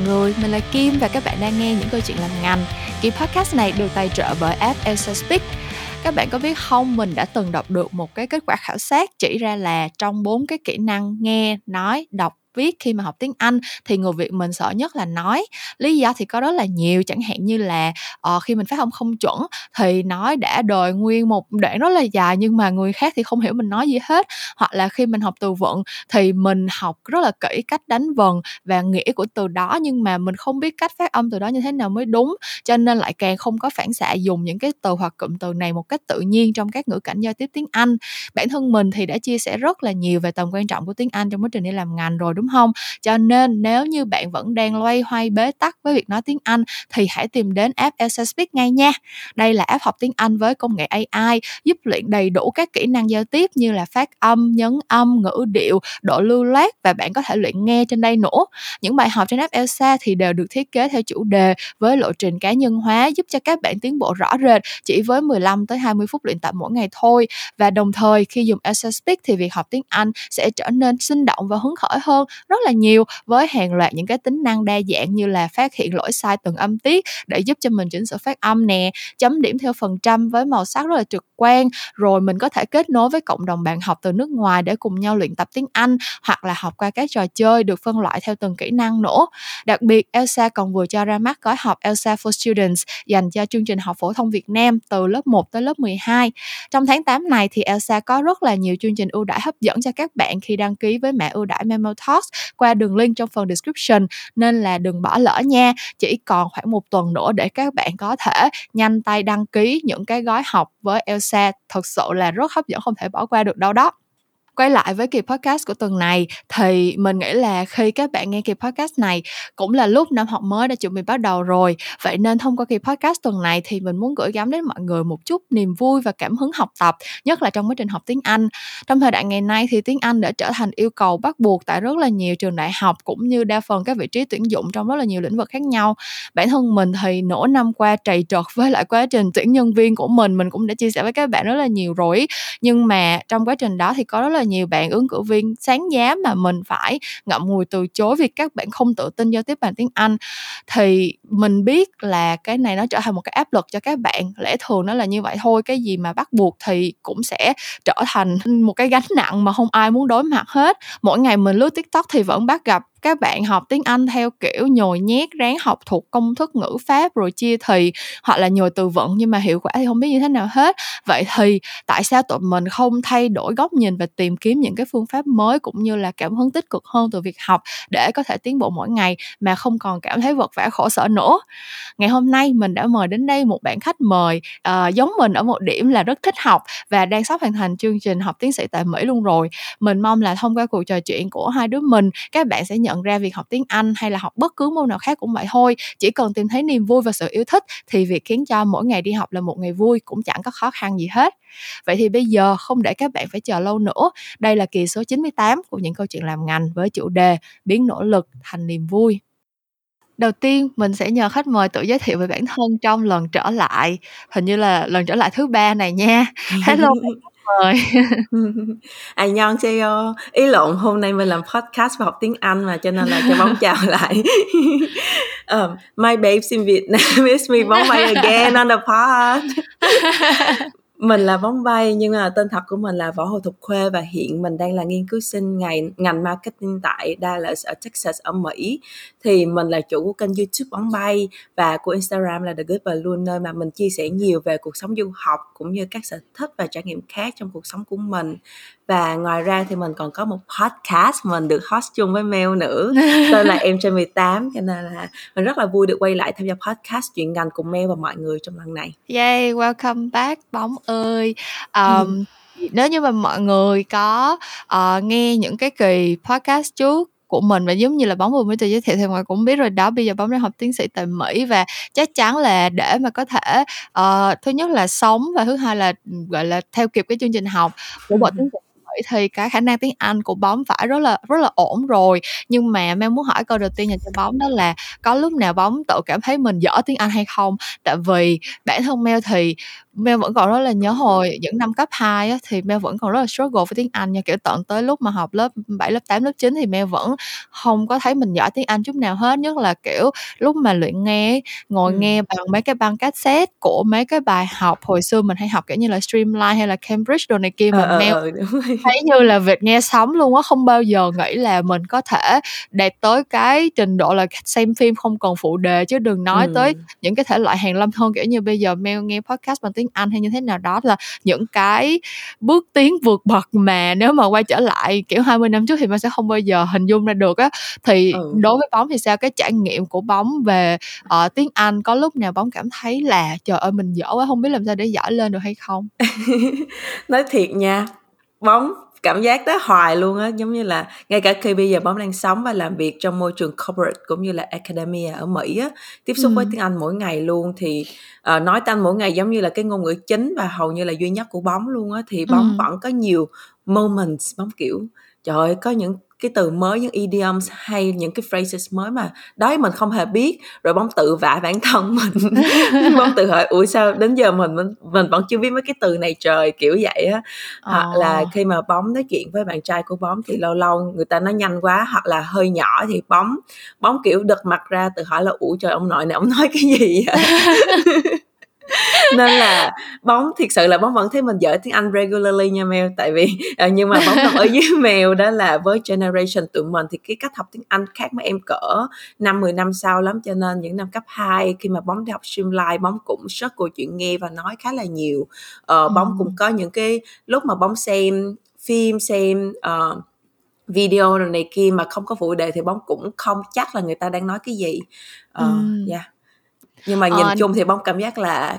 mọi người, mình là Kim và các bạn đang nghe những câu chuyện làm ngành. Kỳ podcast này được tài trợ bởi app Elsa Speak. Các bạn có biết không, mình đã từng đọc được một cái kết quả khảo sát chỉ ra là trong bốn cái kỹ năng nghe, nói, đọc viết khi mà học tiếng Anh thì người Việt mình sợ nhất là nói. Lý do thì có rất là nhiều chẳng hạn như là uh, khi mình phát âm không chuẩn thì nói đã đời nguyên một đoạn rất là dài nhưng mà người khác thì không hiểu mình nói gì hết. Hoặc là khi mình học từ vựng thì mình học rất là kỹ cách đánh vần và nghĩa của từ đó nhưng mà mình không biết cách phát âm từ đó như thế nào mới đúng. Cho nên lại càng không có phản xạ dùng những cái từ hoặc cụm từ này một cách tự nhiên trong các ngữ cảnh giao tiếp tiếng Anh. Bản thân mình thì đã chia sẻ rất là nhiều về tầm quan trọng của tiếng Anh trong quá trình đi làm ngành rồi đúng không? Cho nên nếu như bạn vẫn đang loay hoay bế tắc với việc nói tiếng Anh thì hãy tìm đến app Elsa Speak ngay nha. Đây là app học tiếng Anh với công nghệ AI giúp luyện đầy đủ các kỹ năng giao tiếp như là phát âm, nhấn âm, ngữ điệu, độ lưu loát và bạn có thể luyện nghe trên đây nữa. Những bài học trên app Elsa thì đều được thiết kế theo chủ đề với lộ trình cá nhân hóa, giúp cho các bạn tiến bộ rõ rệt chỉ với 15 tới 20 phút luyện tập mỗi ngày thôi. Và đồng thời khi dùng Elsa Speak thì việc học tiếng Anh sẽ trở nên sinh động và hứng khởi hơn rất là nhiều với hàng loạt những cái tính năng đa dạng như là phát hiện lỗi sai từng âm tiết để giúp cho mình chỉnh sửa phát âm nè, chấm điểm theo phần trăm với màu sắc rất là trực quan. Rồi mình có thể kết nối với cộng đồng bạn học từ nước ngoài để cùng nhau luyện tập tiếng Anh hoặc là học qua các trò chơi được phân loại theo từng kỹ năng nữa. Đặc biệt, Elsa còn vừa cho ra mắt gói học Elsa for Students dành cho chương trình học phổ thông Việt Nam từ lớp 1 tới lớp 12 trong tháng 8 này thì Elsa có rất là nhiều chương trình ưu đãi hấp dẫn cho các bạn khi đăng ký với mã ưu đãi Memo Talks qua đường link trong phần description, nên là đừng bỏ lỡ nha. Chỉ còn khoảng một tuần nữa để các bạn có thể nhanh tay đăng ký những cái gói học với Elsa. Thật sự là rất hấp dẫn, không thể bỏ qua được đâu đó quay lại với kỳ podcast của tuần này, thì mình nghĩ là khi các bạn nghe kỳ podcast này, cũng là lúc năm học mới đã chuẩn bị bắt đầu rồi. Vậy nên thông qua kỳ podcast tuần này thì mình muốn gửi gắm đến mọi người một chút niềm vui và cảm hứng học tập, nhất là trong quá trình học tiếng Anh. Trong thời đại ngày nay thì tiếng Anh đã trở thành yêu cầu bắt buộc tại rất là nhiều trường đại học, cũng như đa phần các vị trí tuyển dụng trong rất là nhiều lĩnh vực khác nhau. Bản thân mình thì nửa năm qua trầy trật với lại quá trình tuyển nhân viên của mình mình cũng đã chia sẻ với các bạn rất là nhiều rồi. Nhưng mà trong quá trình đó thì có rất là nhiều bạn ứng cử viên sáng giá mà mình phải ngậm ngùi từ chối vì các bạn không tự tin giao tiếp bằng tiếng Anh. Thì mình biết là cái này nó trở thành một cái áp lực cho các bạn, lẽ thường nó là như vậy thôi, cái gì mà bắt buộc thì cũng sẽ trở thành một cái gánh nặng mà không ai muốn đối mặt hết. Mỗi ngày mình lướt tiktok thì vẫn bắt gặp các bạn học tiếng Anh theo kiểu nhồi nhét ráng học thuộc công thức ngữ pháp rồi chia thì hoặc là nhồi từ vựng nhưng mà hiệu quả thì không biết như thế nào hết. Vậy thì tại sao tụi mình không thay đổi góc nhìn và tìm kiếm những cái phương pháp mới cũng như là cảm hứng tích cực hơn từ việc học để có thể tiến bộ mỗi ngày mà không còn cảm thấy vật vả khổ sở nữa? Ngày hôm nay mình đã mời đến đây một bạn khách mời uh, giống mình ở một điểm là rất thích học và đang sắp hoàn thành chương trình học tiến sĩ tại Mỹ luôn rồi. Mình mong là thông qua cuộc trò chuyện của hai đứa mình các bạn sẽ nhận nhận ra việc học tiếng Anh hay là học bất cứ môn nào khác cũng vậy thôi chỉ cần tìm thấy niềm vui và sự yêu thích thì việc khiến cho mỗi ngày đi học là một ngày vui cũng chẳng có khó khăn gì hết Vậy thì bây giờ không để các bạn phải chờ lâu nữa, đây là kỳ số 98 của những câu chuyện làm ngành với chủ đề biến nỗ lực thành niềm vui. Đầu tiên mình sẽ nhờ khách mời tự giới thiệu về bản thân trong lần trở lại, hình như là lần trở lại thứ ba này nha. Hello vời à nhon seo ý lộn hôm nay mình làm podcast và học tiếng anh mà cho nên là cho bóng chào lại. Um, my babes in Vietnam miss me bóng bay again on the pod mình là bóng bay, nhưng mà tên thật của mình là võ hồ thục khuê và hiện mình đang là nghiên cứu sinh ngành ngành marketing tại Dallas ở Texas, ở Mỹ. Thì mình là chủ của kênh YouTube bóng bay và của Instagram là The Good Balloon nơi mà mình chia sẻ nhiều về cuộc sống du học cũng như các sở thích và trải nghiệm khác trong cuộc sống của mình và ngoài ra thì mình còn có một podcast mình được host chung với Mel nữa tên là em trên 18 cho nên là mình rất là vui được quay lại tham gia podcast chuyện ngành cùng Mel và mọi người trong lần này. Yay, welcome back bóng ơi. Um, ừ. Nếu như mà mọi người có uh, nghe những cái kỳ podcast trước của mình và giống như là bóng vừa mới tự giới thiệu thì mọi người cũng biết rồi đó bây giờ bóng đang học tiến sĩ tại Mỹ và chắc chắn là để mà có thể uh, thứ nhất là sống và thứ hai là gọi là theo kịp cái chương trình học của bộ tiến sĩ Mỹ thì cái khả năng tiếng Anh của bóng phải rất là rất là ổn rồi. Nhưng mà Mel muốn hỏi câu đầu tiên dành cho bóng đó là có lúc nào bóng tự cảm thấy mình dở tiếng Anh hay không? Tại vì bản thân Mel thì Mel vẫn còn rất là nhớ hồi những năm cấp 2 á, thì Mel vẫn còn rất là struggle với tiếng Anh nha, kiểu, tận tới lúc mà học lớp 7, lớp 8, lớp 9 thì Mel vẫn hông có thấy mình giỏi tiếng Anh chút nào hết. Nhất là, kiểu, lúc mà luyện nghe ngồi Ừm. nghe bằng mấy cái băng cassette của mấy cái bài học hồi xưa mình hay học, kiểu như là, Streamline hay là Cambridge đồ này kia Ờ, mà ờ, Mel ờ, thấy như là vịt nghe sóng luôn á, không bao giờ nghĩ là mình có thể đạt tới cái trình độ là xem phim không cần phụ đề, chứ đừng nói tới Ừm. những cái thể loại hàn lâm hơn. Kiểu như, bây giờ Mel nghe podcast bằng tiếng Anh hay như thế nào đó là những cái bước tiến vượt bậc mà nếu mà quay trở lại, kiểu, 20 năm trước thì Mel sẽ không bao giờ hình dung ra được á. Thì Ừ. đối với Bóng thì sao? Cái trải nghiệm của Bóng về, ờ, tiếng Anh có lúc nào Bóng cảm thấy là "Trời ơi, mình dở quá, hông biết làm sao để giỏi lên được" hay không? Nói thiệt nha, Bóng cảm giác đó hoài luôn á, giống như là ngay cả khi bây giờ Bóng đang sống và làm việc trong môi trường corporate cũng như là academia ở Mỹ á, tiếp xúc với Ừm. tiếng Anh mỗi ngày luôn thì, ờ, nói tiếng Anh mỗi ngày giống như là cái ngôn ngữ chính và hầu như là duy nhất của Bóng luôn á, thì Bóng Ừm. vẫn có nhiều moments Bóng, kiểu, trời ơi, có những cái từ mới, những idioms hay những cái phrases mới mà giờ mình không hề biết, rồi Bóng tự vả bản thân mình. Bóng tự hỏi "Ủa, sao đến giờ mình mình mình vẫn chưa biết mấy cái từ này trời?" Kiểu vậy á. Hoặc là Ờ. khi mà Bóng nói chuyện với bạn trai của Bóng thì lâu lâu người ta nói nhanh quá hoặc là hơi nhỏ thì Bóng Bóng, kiểu, đật mặt ra tự hỏi là "Ủa trời, ông nội này ổng nói cái gì vậy?" Nên là Bóng thiệt sự là Bóng vẫn thấy mình dở tiếng Anh regularly nha Mel, tại vì ờ, nhưng mà Bóng đồng ý với Mel đó là với generation tụi mình thì cái cách học tiếng Anh khác mấy em cỡ 5, 10 năm sau lắm, cho nên những năm cấp 2 khi mà Bóng đi học Streamline, Bóng cũng struggle chuyện nghe và nói khá là nhiều. Ờ, Bóng cũng Ừm. có những cái lúc mà Bóng xem phim, xem, ờ, video này kia mà không có phụ đề thì Bóng cũng không chắc là người ta đang nói cái gì. Ờ, Ừm. yeah. Nhưng mà nhìn Ờ. chung thì Bóng cảm giác là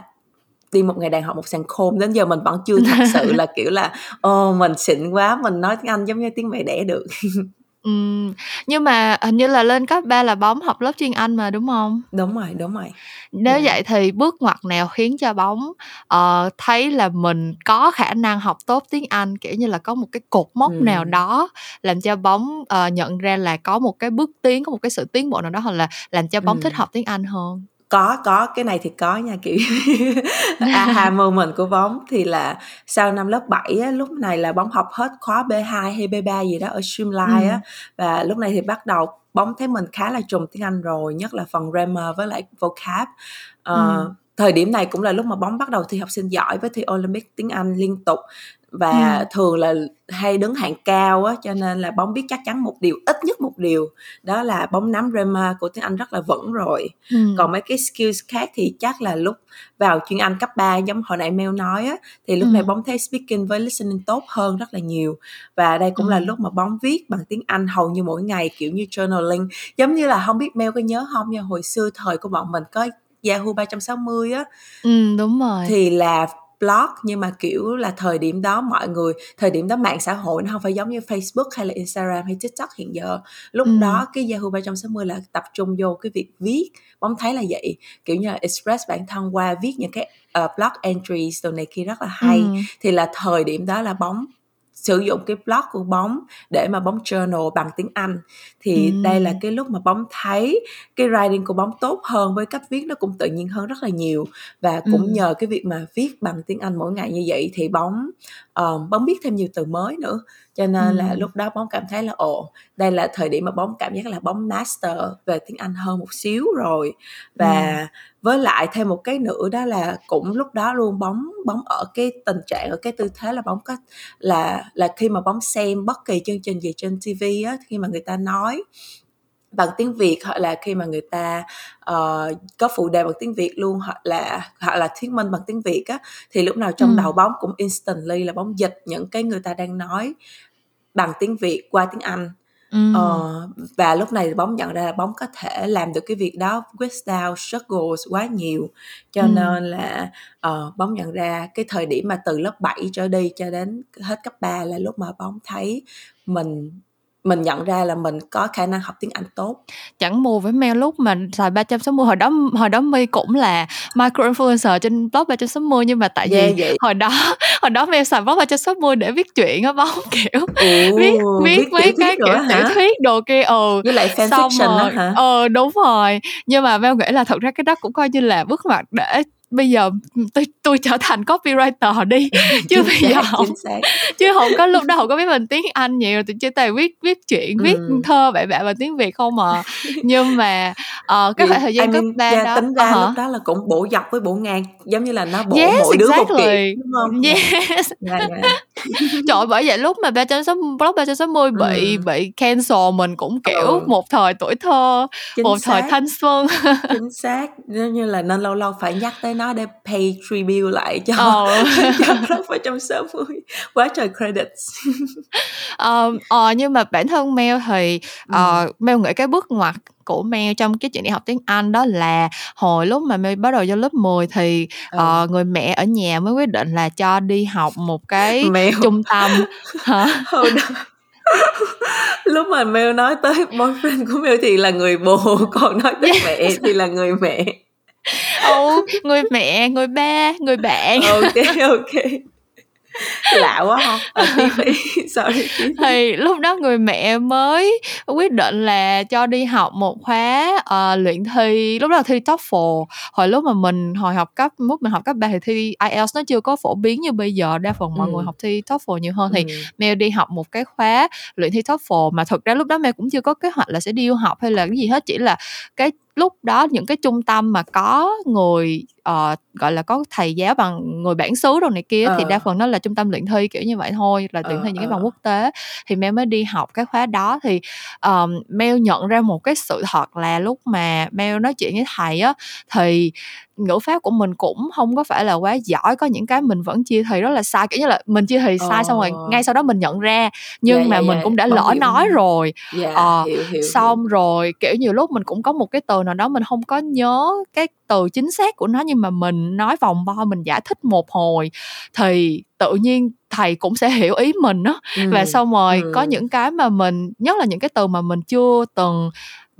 đi một ngày đàn học một sàng khôn, đến giờ mình vẫn chưa thật sự là, kiểu là, ồ, mình xịn quá, mình nói tiếng Anh giống như tiếng mẹ đẻ được. Ừm, nhưng mà hình như là lên cấp 3 là Bóng học lớp chuyên Anh mà, đúng hông? Đúng rồi, đúng rồi. Nếu Yeah. vậy thì bước ngoặt nào khiến cho Bóng, ờ, thấy là mình có khả năng học tốt tiếng Anh? Kiểu như là, có một cái cột mốc nào Ừm. đó làm cho Bóng, ờ, nhận ra là có một cái bước tiến, có một cái sự tiến bộ nào đó hoặc là làm cho Bóng thích Ừm. học tiếng Anh hơn? Có, có, cái này thì có nha, kiểu, aha moment của Bóng thì là sau năm lớp 7 á, lúc này là Bóng học hết khóa B2 hay B3 gì đó ở Streamline á, Ừm. và lúc này thì bắt đầu Bóng thấy mình khá là trùm tiếng Anh rồi, nhất là phần grammar với lại vocab. Ờ, Ừm. thời điểm này cũng là lúc mà Bóng bắt đầu thi học sinh giỏi với thi Olympic tiếng Anh liên tục và Ừm. thường là hay đứng hạng cao á, cho nên là Bóng biết chắc chắn một điều, ít nhất một điều, đó là Bóng nắm grammar của tiếng Anh rất là vững rồi. Ừm. Còn mấy cái skills khác thì chắc là lúc vào chuyên Anh cấp 3 giống hồi nãy Mel nói á, thì lúc này Ừm. Bóng thấy speaking với listening tốt hơn rất là nhiều. Và đây cũng là Ừm. lúc mà Bóng viết bằng tiếng Anh hầu như mỗi ngày, kiểu như journaling. Giống như là hông biết Mel có nhớ hông nha, hồi xưa thời của bọn mình có Yahoo 360 á. Ừm, đúng rồi. Thì là blog nhưng mà, kiểu là, thời điểm đó mọi người thời điểm đó mạng xã hội nó hông phải giống như Facebook hay là Instagram hay TikTok hiện giờ. Lúc Ừm. đó cái Yahoo 360 là tập trung vô cái việc viết, Bóng thấy là vậy, kiểu như là, express bản thân qua viết những cái, ờ, blog entries đồ này kia rất là hay. Ừm. Thì là thời điểm đó là Bóng sử dụng cái blog của Bóng để mà Bóng journal bằng tiếng Anh. Thì đây là cái lúc mà Bóng thấy cái writing của Bóng tốt hơn với cách viết nó cũng tự nhiên hơn rất là nhiều. Và cũng Ừm. nhờ cái việc mà viết bằng tiếng Anh mỗi ngày như vậy thì Bóng, ờ, Bóng biết thêm nhiều từ mới nữa. Cho nên là Ừm. lúc đó Bóng cảm thấy là, ồ, đây là thời điểm mà Bóng cảm giác là Bóng master về tiếng Anh hơn một xíu rồi. Và với lại thêm một cái nữa đó là cũng lúc đó luôn Bóng Bóng ở cái tình trạng, ở cái tư thế là Bóng có là là khi mà Bóng xem bất kỳ chương trình gì trên ti vi á, khi mà người ta nói bằng tiếng Việt hoặc là khi mà người ta, ờ, có phụ đề bằng tiếng Việt luôn hoặc là hoặc là thuyết minh bằng tiếng Việt á, thì lúc nào trong Ừm. đầu Bóng cũng instantly là Bóng dịch những cái người ta đang nói bằng tiếng Việt qua tiếng Anh. Ừm. Ờ, và lúc này thì Bóng nhận ra là Bóng có thể làm được cái việc đó without struggles quá nhiều. Cho Ừm. nên là, ờ, Bóng nhận ra cái thời điểm mà từ lớp 7 trở đi cho đến hết cấp 3 là lúc mà Bóng thấy mình mình nhận ra là mình có khả năng học tiếng Anh tốt. Chẳng mù với Mel lúc mà xài 360, hồi đó hồi đó My cũng là micro influencer trên blog 360 nhưng mà tại Ghê vì vậy! hồi đó hồi đó Mel xài blog 360 để viết truyện á Bóng, kiểu, viết Ồ, viết viết mấy cái, kiểu, tiểu thuyết đồ kia, ừ. Với lại fan Xong fiction rồi hả? ờ, đúng rồi. Nhưng mà Mel nghĩ là thật ra cái đó cũng coi như là bước ngoặt để bây giờ tôi tôi trở thành copywriter đi chứ chính bây xác, giờ không chứ không có lúc đó không có biết mình tiếng anh nhiều thì chỉ tay viết viết chuyện viết ừ. thơ bậy bạ bằng tiếng việt không mà nhưng mà uh, cái khoảng thời gian I cấp mean, ba yeah, đó tính ra hả? lúc đó là cũng bổ dọc với bổ ngang giống như là nó bổ yes mỗi đứa một kiểu exactly đúng không yes Yeah, yeah. Trời bởi vậy lúc mà 360 blog 360 bị Ừ. bị cancel mình cũng kiểu Ừ. một thời tuổi thơ, chính một thời xác thanh xuân. chính xác giống như là nên lâu lâu phải nhắc tới nó để pay tribute lại cho Ờ. cho blog và trong sáu mươi quá trời credits Ờ, ờ, nhưng mà bản thân Mel thì ừ. uh, Mel nghĩ cái bước ngoặt của Mel trong cái chuyện đi học tiếng Anh đó là hồi lúc mà Mel bắt đầu vô lớp 10 thì Ừ. ờ, người mẹ ở nhà mới quyết định là cho đi học một cái Mel trung tâm hả? Lúc mà Mel nói tới boyfriend của Mel thì là người bồ còn nói tới Yeah. mẹ thì là người mẹ Ừ, người mẹ, người ba, người bạn. ok ok. Lạ quá không à, tiếp đi sorry thì lúc đó người mẹ mới quyết định là cho đi học một khóa ờ, luyện thi. Lúc đó là thi TOEFL hồi lúc mà mình hồi học cấp lúc mình học cấp 3 thì thi IELTS nó chưa có phổ biến như bây giờ. Đa phần mọi Ừ. người học thi TOEFL nhiều hơn. Thì Ừ. Mel đi học một cái khóa luyện thi TOEFL mà thực ra lúc đó Mel cũng chưa có kế hoạch là sẽ đi du học hay là cái gì hết. Chỉ là cái lúc đó những cái trung tâm mà có người ờ, gọi là có thầy giáo bằng người bản xứ đồ này kia thì Ờ. đa phần nó là trung tâm luyện thi kiểu như vậy thôi là luyện Ờ, thi những cái ờ. bằng quốc tế thì Mel mới đi học cái khóa đó thì um, Mel nhận ra một cái sự thật là lúc mà Mel nói chuyện với thầy á thì ngữ pháp của mình cũng không có phải là quá giỏi có những cái mình vẫn chia thì rất là sai kiểu như là mình chia thì sai xong rồi Ờ. ngay sau đó mình nhận ra nhưng Dạ, mà dạ, mình dạ. cũng đã Bấm lỡ hiểu. nói rồi dạ Ờ, hiểu hiểu xong rồi kiểu nhiều lúc mình cũng có một cái từ nào đó mình không có nhớ cái từ chính xác của nó nhưng mà mình nói vòng vo mình giải thích một hồi thì tự nhiên thầy cũng sẽ hiểu ý mình á hiểu. và Ừ. xong rồi có ừ. những cái mà mình nhất là những cái từ mà mình chưa từng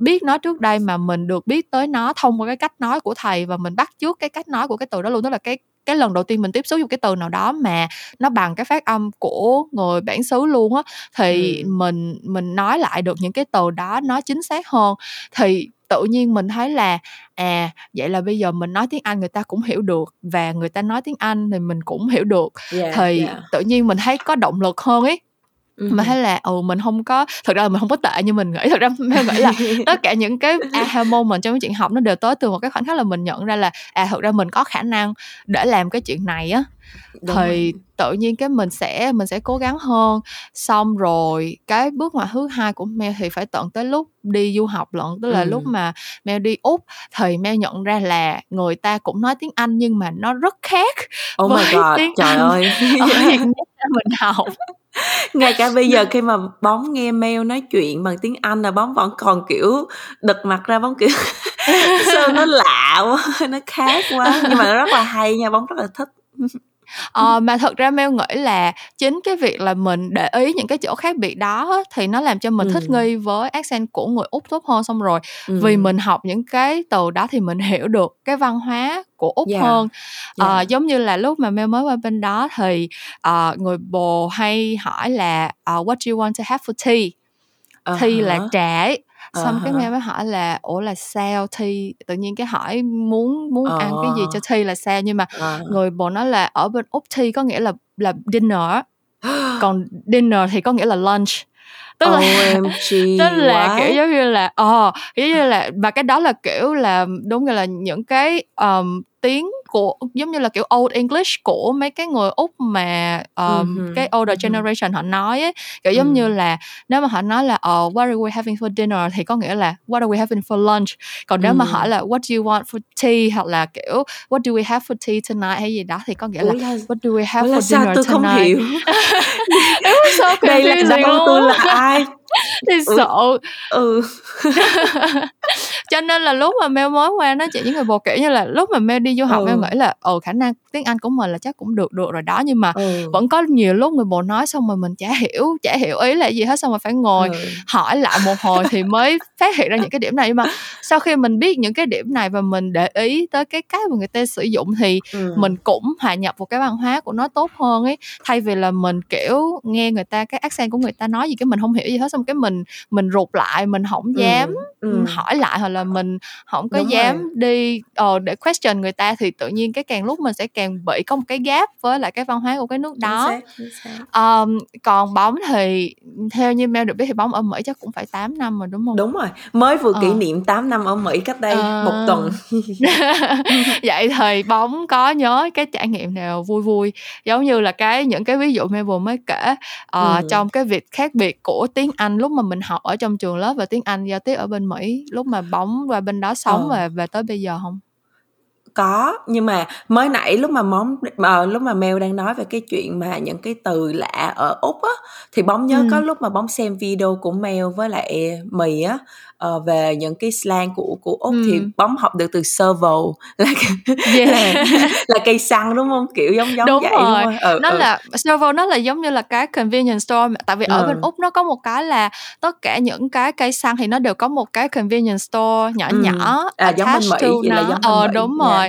biết nó trước đây mà mình được biết tới nó thông qua cái cách nói của thầy và mình bắt chước cái cách nói của cái từ đó luôn. Tức là cái cái lần đầu tiên mình tiếp xúc với cái từ nào đó mà nó bằng cái phát âm của người bản xứ luôn á thì Ừ. mình mình nói lại được những cái từ đó nó chính xác hơn. Thì tự nhiên mình thấy là à vậy là bây giờ mình nói tiếng Anh người ta cũng hiểu được và người ta nói tiếng Anh thì mình cũng hiểu được. Dạ thì dạ tự nhiên mình thấy có động lực hơn ấy Ừ. mà thấy là ừ mình không có thực ra là mình không có tệ như mình nghĩ thực ra mình nghĩ là tất cả những cái aha moment trong cái chuyện học nó đều tới từ một cái khoảnh khắc là mình nhận ra là à thực ra mình có khả năng để làm cái chuyện này á Đúng thì rồi. tự nhiên cái mình sẽ mình sẽ cố gắng hơn xong rồi cái bước ngoặt thứ hai của Mel thì phải tận tới lúc đi du học lận tức là Ừ. lúc mà Mel đi úc thì Mel nhận ra là người ta cũng nói tiếng Anh nhưng mà nó rất khác oh my với god tiếng trời Anh ơi ở Việt Nam mình học ngay cả bây giờ khi mà bóng nghe mail nói chuyện bằng tiếng Anh là bóng vẫn còn kiểu đật mặt ra bóng kiểu sao nó lạ quá nó khác quá. Nhưng mà nó rất là hay nha bóng rất là thích Ờ, mà thật ra Mel nghĩ là chính cái việc là mình để ý những cái chỗ khác biệt đó á, thì nó làm cho mình thích Ừ. nghi với accent của người Úc tốt hơn xong rồi ừ. vì mình học những cái từ đó thì mình hiểu được cái văn hóa của Úc Yeah. hơn Ờ, Yeah. giống như là lúc mà Mel mới qua bên đó thì ờ, người bồ hay hỏi là ờ, what do you want to have for tea tea là Uh-huh. trà ấy xong cái Uh-huh. Mel mới hỏi là ủa là sao tea tự nhiên cái hỏi muốn muốn ăn cái gì cho tea là sao nhưng mà Ờ. người bồ nói là ở bên úc tea có nghĩa là là dinner còn dinner thì có nghĩa là lunch tức là OMG tức là what? kiểu giống như là ờ kiểu như là và cái đó là kiểu là đúng là những cái um, tiếng của giống như là kiểu old English của mấy cái người úc mà um, cái older mhm. generation họ nói ấy. Kiểu giống như Ừ. là nếu mà họ nói là ờ what are we having for dinner? thì có nghĩa là what are we having for lunch? Còn nếu mà Ừ. hỏi là what do you want for tea? hoặc là kiểu what do we have for tea tonight? hay gì đó thì có nghĩa là what do we have for sao dinner tôi không tonight? hiểu? It was so đây là án tôi là ai? Thì Ừ. sợ. Ừ cho nên là lúc mà Mel mới qua nói chuyện với người bồ kiểu như là lúc mà Mel đi du học Ừ. Mel nghĩ là ồ khả năng tiếng Anh của mình là chắc cũng được được rồi đó nhưng mà ừ vẫn có nhiều lúc người bồ nói xong rồi mình chả hiểu chả hiểu ý là gì hết xong rồi phải ngồi ừ. hỏi lại một hồi thì mới phát hiện ra những cái điểm này nhưng mà sau khi mình biết những cái điểm này và mình để ý tới cái cách mà người ta sử dụng thì Ừ. mình cũng hòa nhập vào cái văn hóa của nó tốt hơn ấy thay vì là mình kiểu nghe người ta cái accent của người ta nói gì cái mình không hiểu gì hết xong cái mình mình rụt lại mình không dám ừ. hỏi lại hoặc là mình không có Đúng dám rồi. đi ờ, để question người ta thì tự nhiên cái càng lúc mình sẽ càng bị có một cái gap với lại cái văn hóa của cái nước đó xác chính xác um, còn bóng thì theo như Mel được biết thì bóng ở Mỹ chắc cũng phải 8 năm rồi đúng không đúng rồi mới vừa kỷ Ờ. niệm 8 năm ở Mỹ cách đây Ờ. một tuần vậy thì bóng có nhớ cái trải nghiệm nào vui vui giống như là cái những cái ví dụ Mel vừa mới kể ờ, Ừ. trong cái việc khác biệt của tiếng Anh lúc mà mình học ở trong trường lớp và tiếng Anh giao tiếp ở bên Mỹ lúc mà bóng qua bên đó sống Ờ. và về tới bây giờ không có nhưng mà mới nãy lúc mà món mà lúc mà Mel đang nói về cái chuyện mà những cái từ lạ ở úc á thì bóng nhớ Ừ. có lúc mà bóng xem video của Mel với lại mì á ờ, về những cái slang của của úc thì Ừ. bóng học được từ servo là Yeah. là, là cây xăng đúng không kiểu giống giống Đúng vậy rồi. đúng ừ, nó ừ. là servo nó là giống như là cái convenience store tại vì ở Ừ. bên úc nó có một cái là tất cả những cái cây xăng thì nó đều có một cái convenience store nhỏ Ừ. nhỏ À, giống bên Mỹ, vậy là nó. giống ờ Mỹ, đúng rồi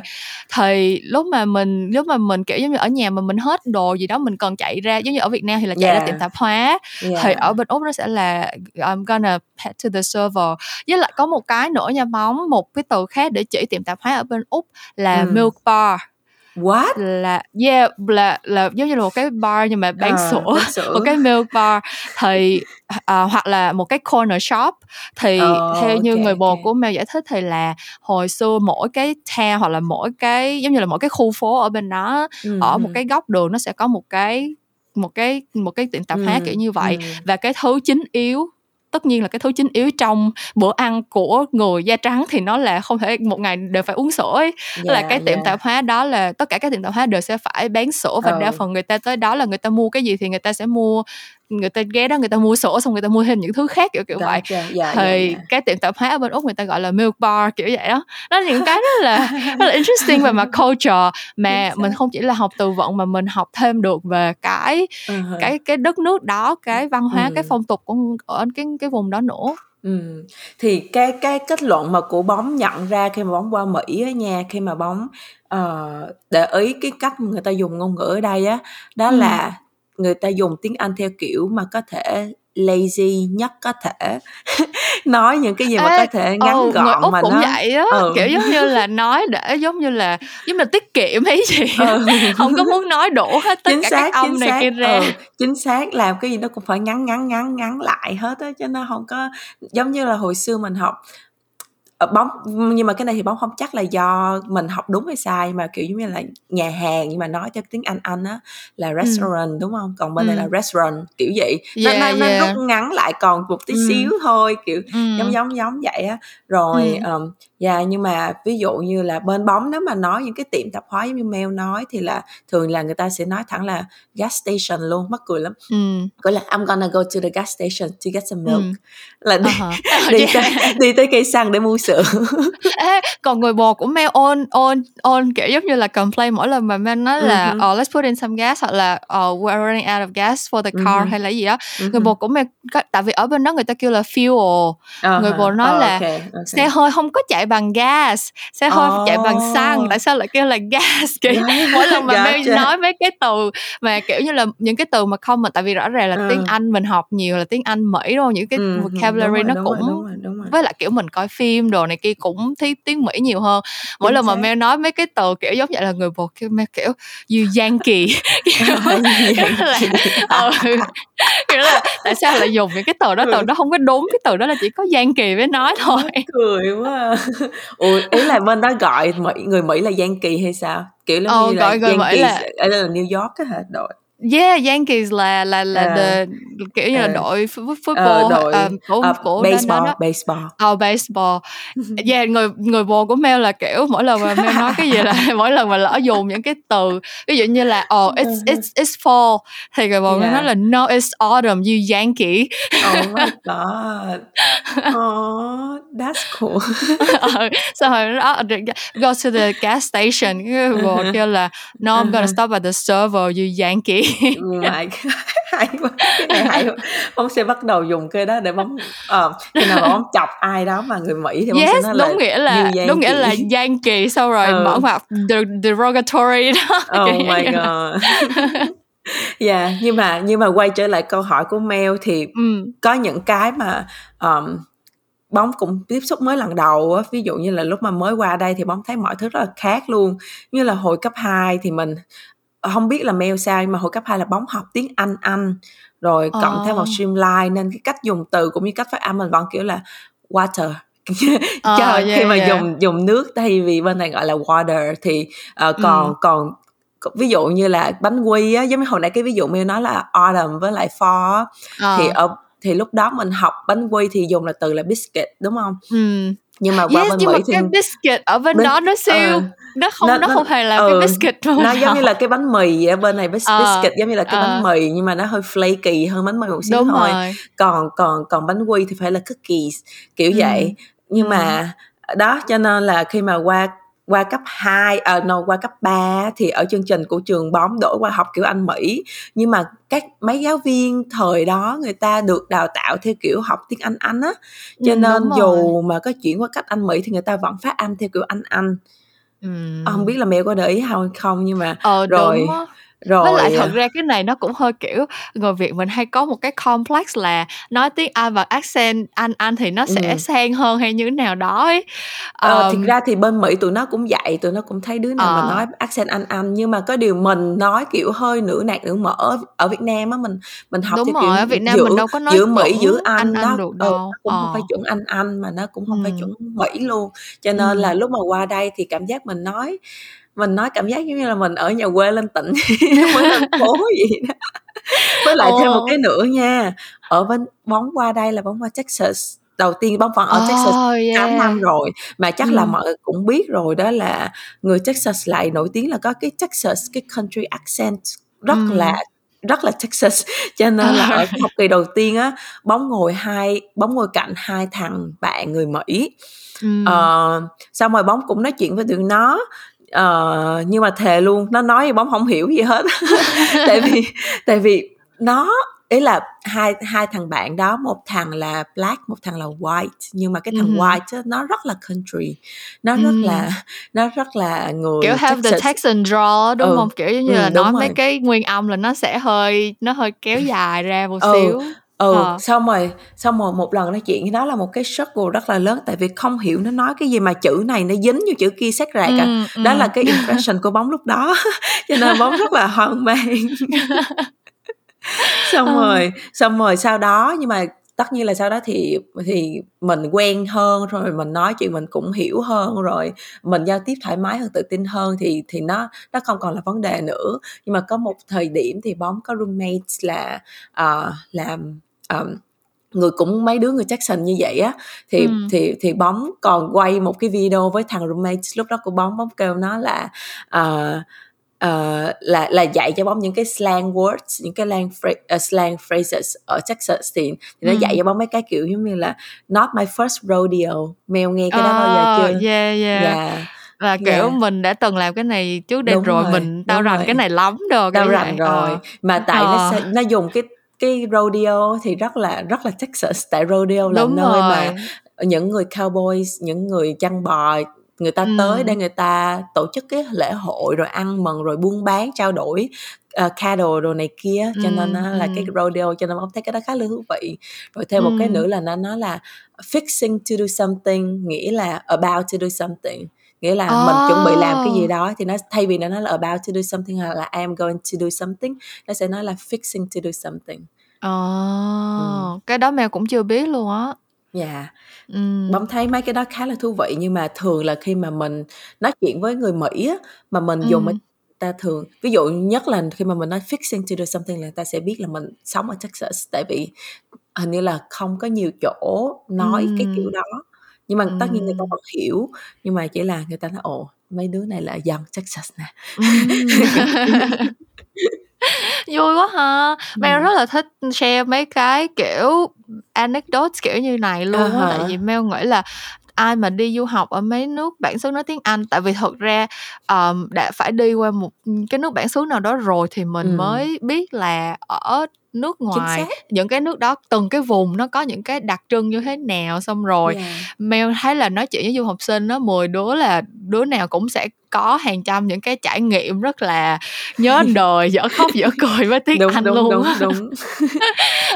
thì lúc mà mình lúc mà mình kiểu giống như ở nhà mà mình hết đồ gì đó mình cần chạy ra giống như ở Việt Nam thì là chạy ra Yeah. tiệm tạp hóa Yeah. thì ở bên úc nó sẽ là I'm gonna head to the server với lại có một cái nữa nha bóng một cái từ khác để chỉ tiệm tạp hóa ở bên úc là Ừ. milk bar what là yeah là là giống như là một cái bar nhưng mà bán Ờ, sữa bán sữa. một cái milk bar thì à, hoặc là một cái corner shop thì Ờ, theo như ok, người bồ ok. của Mel giải thích thì là hồi xưa mỗi cái town hoặc là mỗi cái giống như là mỗi cái khu phố ở bên đó Ừ, ở một ừ. cái góc đường nó sẽ có một cái một cái một cái tiệm tạp hóa Ừ, kiểu như vậy ừ. và cái thứ chính yếu tất nhiên là cái thứ chính yếu trong bữa ăn của người da trắng thì nó là không thể một ngày đều phải uống sữa ấy Tức là Yeah, cái tiệm yeah. tạp hóa đó là tất cả các tiệm tạp hóa đều sẽ phải bán sữa và Ừ. đa phần người ta tới đó là người ta mua cái gì thì người ta sẽ mua người ta ghé đó người ta mua sữa xong người ta mua thêm những thứ khác kiểu kiểu vậy Gotcha. Dạ, thì dạ, dạ. cái tiệm tạp hóa ở bên úc người ta gọi là milk bar kiểu vậy đó nó là những cái rất là rất là interesting về mặt culture mà mình không chỉ là học từ vựng mà mình học thêm được về cái Uh-huh. cái cái đất nước đó cái văn hóa Ừ. cái phong tục của ở cái cái vùng đó nữa Ừ. Thì cái cái kết luận mà của bóng nhận ra khi mà bóng qua Mỹ á nha, khi mà bóng ờ, để ý cái cách người ta dùng ngôn ngữ ở đây á, đó Ừ. là người ta dùng tiếng Anh theo kiểu mà có thể lazy nhất có thể nói những cái gì mà Ê, có thể ngắn ừ, người gọn úc mà cũng nó vậy á ừ. kiểu giống như là nói để giống như là giống như là tiết kiệm hay gì Ừ. không có muốn nói đủ hết tất chính cả xác các chính này xác kia ra ừ, chính xác làm cái gì nó cũng phải ngắn ngắn ngắn ngắn lại hết á chứ nó không có giống như là hồi xưa mình học bóng nhưng mà cái này thì bóng không chắc là do mình học đúng hay sai mà kiểu giống như là nhà hàng nhưng mà nói theo tiếng Anh Anh á là restaurant đúng không còn bên Ừ. này là restaurant kiểu vậy nó Yeah, nó, nó yeah. rút ngắn lại còn một tí Ừ. xíu thôi kiểu ừ. giống giống giống vậy á rồi Ừ. um, dạ nhưng mà ví dụ như là bên bóng nếu mà nói những cái tiệm tạp hóa giống như Mel nói thì là thường là người ta sẽ nói thẳng là gas station luôn mắc cười lắm ừ gọi là I'm gonna go to the gas station to get some milk Ừ. là đi, uh-huh. đi, Yeah. tới, đi tới cây xăng để mua sữa Ê, còn người bồ của Mel ôn ôn ôn kiểu giống như là complain mỗi lần mà Mel nói là hứ. oh, let's put in some gas hoặc là oh, we're running out of gas for the car hứ. hay là gì đó Ừ người bồ của Mel tại vì ở bên đó người ta kêu là fuel Ờ người bồ nói Ờ, là ok, ok. xe hơi không có chạy bằng gas xe hơi phải chạy bằng xăng tại sao lại kêu là gas kiểu Yeah, mỗi lần mà Mel gotcha. nói mấy cái từ mà kiểu như là những cái từ mà không mà tại vì rõ ràng là Ừ. tiếng Anh mình học nhiều là tiếng Anh Mỹ rồi những cái ừ, vocabulary nó cũng rồi, đúng rồi, đúng rồi. với lại kiểu mình coi phim đồ này kia cũng thấy tiếng Mỹ nhiều hơn mỗi Chính lần mà xác. Mel nói mấy cái từ kiểu giống vậy là người bồ kêu Mel kiểu kiểu, kiểu là ừ, kiểu là tại sao lại dùng những cái từ đó từ đó không có đúng cái từ đó là chỉ có Yankee mới nói thôi cười quá à. Ủa, ý là bên đó gọi Mỹ, người Mỹ là Yankee hay sao? Kiểu giống Ờ, như là gọi người Mỹ Yankees là- là New York á hả? Đội. Yeah Yankees là là là Ờ. the, kiểu như là Ờ. đội Ờ, football đội ờ, của ờ, của đó- đó baseball, đó. baseball. Oh, baseball. Yeah, người người bồ của Mel là kiểu mỗi lần mà Mel nói cái gì là mỗi lần mà lỡ dùng những cái từ ví dụ như là oh it's it's it's fall thì người bồ Yeah. nói là no it's autumn you Yankee. Oh my god. Oh, that's cool. Ờ, xong rồi nó go to the gas station người bồ kêu là no I'm gonna stop at the server you Yankee. My god. hay quá. Cái này hay quá. Bóng sẽ bắt đầu dùng cái đó để bóng ờ, khi nào mà bóng chọc ai đó mà người Mỹ thì bóng sẽ nói là đúng nghĩa là đúng nghĩa là Yankee. Yankee sau rồi Ừ. mở ngoặc der- derogatory đó. Oh my là- god. Dạ, nhưng mà nhưng mà quay trở lại câu hỏi của Mel thì Ừ. có những cái mà um, bóng cũng tiếp xúc mới lần đầu á ví dụ như là lúc mà mới qua đây thì bóng thấy mọi thứ rất là khác luôn như là hồi cấp 2 thì mình không biết là mail sao nhưng mà hồi cấp 2 là bóng học tiếng Anh Anh rồi cộng oh. thêm một streamline nên cái cách dùng từ cũng như cách phát âm mình vẫn kiểu là water cho oh, yeah, khi mà yeah. dùng dùng nước thay vì bên này gọi là water thì uh, còn ừ. còn ví dụ như là bánh quy á giống như hồi nãy cái ví dụ mình nói là autumn với lại fall ờ. thì ở thì lúc đó mình học bánh quy thì dùng là từ là biscuit đúng không ừ. nhưng mà qua yes, bên nhưng mỹ mà thì cái biscuit ở bên, bên đó nó siêu uh, nó không nó, nó, nó không hề là ừ, cái biscuit luôn nó giống như là cái bánh mì ở bên này bis, uh, biscuit giống như là cái uh, bánh mì nhưng mà nó hơi flaky hơn bánh mì một xíu thôi. rồi. còn còn còn bánh quy thì phải là cookies kiểu ừ. vậy. Nhưng ừ. mà đó cho nên là khi mà qua qua cấp 2 à, no, qua cấp 3 thì ở chương trình của trường bóng đổi qua học kiểu Anh Mỹ. Nhưng mà các mấy giáo viên thời đó người ta được đào tạo theo kiểu học tiếng Anh Anh á. Cho ừ, nên dù mà có chuyển qua cách Anh Mỹ thì người ta vẫn phát âm theo kiểu Anh Anh ừ. không biết là mẹ có để ý không không nhưng mà ờ, rồi đúng rồi với lại thật ra cái này nó cũng hơi kiểu người việt mình hay có một cái complex là nói tiếng anh và accent anh anh thì nó sẽ ừ. sang hơn hay như thế nào đó ấy ờ, um, thực ra thì bên mỹ tụi nó cũng dạy tụi nó cũng thấy đứa nào uh, mà ờ. nói accent anh anh nhưng mà có điều mình nói kiểu hơi nửa nạt nửa mở ở việt nam á mình mình học đúng rồi kiểu ở việt nam giữa, mình đâu có nói giữa mỹ giữa anh, anh, đó anh được đâu. Ừ, cũng uh. không phải chuẩn anh anh mà nó cũng không ừ. phải chuẩn mỹ luôn cho nên ừ. là lúc mà qua đây thì cảm giác mình nói mình nói cảm giác giống như là mình ở nhà quê lên tỉnh mới thành phố gì đó với lại Ồ. thêm một cái nữa nha ở bên bóng qua đây là bóng qua Texas đầu tiên bóng vẫn ở oh, Texas yeah. 8 năm rồi mà chắc ừ. là mọi người cũng biết rồi đó là người Texas lại nổi tiếng là có cái Texas cái country accent rất ừ. là rất là Texas cho nên là ở học kỳ đầu tiên á bóng ngồi hai bóng ngồi cạnh hai thằng bạn người Mỹ ừ. uh, xong rồi bóng cũng nói chuyện với tụi nó uh, nhưng mà thề luôn nó nói bóng không hiểu gì hết tại vì tại vì nó ý là hai hai thằng bạn đó một thằng là black một thằng là white nhưng mà cái thằng uh-huh. white nó rất là country nó rất uh là nó rất là người kiểu have the Texan draw đúng ừ. không kiểu giống như ừ, là nói rồi. mấy cái nguyên âm là nó sẽ hơi nó hơi kéo dài ra một ừ. xíu ừ ờ. xong rồi xong rồi một lần nói chuyện đó là một cái struggle rất là lớn tại vì không hiểu nó nói cái gì mà chữ này nó dính vô chữ kia xét rạc ừ, à ừ. đó là cái impression của bóng lúc đó cho nên bóng rất là hoang mang xong ừ. rồi xong rồi sau đó nhưng mà tất nhiên là sau đó thì thì mình quen hơn rồi mình nói chuyện mình cũng hiểu hơn rồi mình giao tiếp thoải mái hơn tự tin hơn thì thì nó nó không còn là vấn đề nữa nhưng mà có một thời điểm thì bóng có roommate là uh, làm um, người cũng mấy đứa người Jackson như vậy á thì ừ. thì thì bóng còn quay một cái video với thằng roommate lúc đó của bóng bóng kêu nó là uh, uh, là là dạy cho bóng những cái slang words những cái slang, uh, slang phrases ở Texas thì, thì nó ừ. dạy cho bóng mấy cái kiểu giống như là not my first rodeo mèo nghe cái đó uh, bao giờ chưa yeah yeah, yeah là kiểu yeah. mình đã từng làm cái này trước đây rồi, rồi mình tao rành cái này lắm rồi tao rành rồi ờ. mà tại ờ. nó nó dùng cái cái rodeo thì rất là rất là Texas tại rodeo là Đúng nơi rồi. mà những người cowboys những người chăn bò người ta ừ. tới để người ta tổ chức cái lễ hội rồi ăn mừng rồi buôn bán trao đổi uh, cattle đồ này kia cho ừ, nên là cái rodeo cho nên ông thấy cái đó khá là thú vị rồi thêm ừ. một cái nữa là nó nói là fixing to do something nghĩa là about to do something nghĩa là oh. mình chuẩn bị làm cái gì đó thì nó thay vì nó nói là about to do something hoặc là I am going to do something nó sẽ nói là fixing to do something Ồ, oh, ừ. cái đó mèo cũng chưa biết luôn á. Dạ. Yeah. Ừm. Bóng thấy mấy cái đó khá là thú vị nhưng mà thường là khi mà mình nói chuyện với người Mỹ á, mà mình dùng mấy ta thường ví dụ nhất là khi mà mình nói fixing to do something là ta sẽ biết là mình sống ở Texas tại vì hình như là không có nhiều chỗ nói cái kiểu đó. Nhưng mà tất nhiên người ta vẫn hiểu, nhưng mà chỉ là người ta nói ồ, mấy đứa này là dân Texas nè. Vui quá ha! Mel rất là thích share mấy cái, kiểu, anecdotes kiểu như này luôn á, tại vì Mel nghĩ là ai mà đi du học ở mấy nước bản xứ nói tiếng Anh tại vì thật ra, ờm, đã phải đi qua một, cái nước bản xứ nào đó rồi thì mình Ừm. mới biết là ở nước ngoài những cái nước đó từng cái vùng nó có những cái đặc trưng như thế nào xong rồi Yeah. Mel thấy là nói chuyện với du học sinh á 10 đứa là đứa nào cũng sẽ có hàng trăm những cái trải nghiệm rất là nhớ đời dở khóc dở cười với tiếng đúng, Anh đúng, luôn đúng đúng.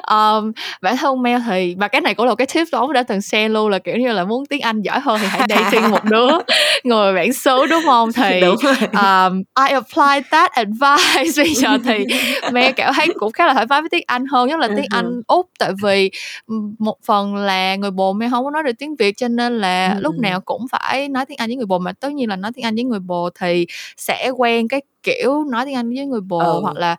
Um, bản thân Mel thì và cái này cũng là cái tip đó đã từng share luôn là kiểu như là muốn tiếng Anh giỏi hơn thì hãy dating một đứa người bản xứ đúng không? Thì đúng um, I apply that advice. Bây giờ thì Mel cảm thấy cũng khá là thoải mái với tiếng Anh hơn nhất là tiếng. Anh úc tại vì một phần là người bồ Mel không có nói được tiếng Việt cho nên là uh-huh. lúc nào cũng phải nói tiếng Anh với người bồ mà tất nhiên là nói tiếng Anh với người bồ thì sẽ quen cái kiểu nói tiếng Anh với người bồ ừ. hoặc là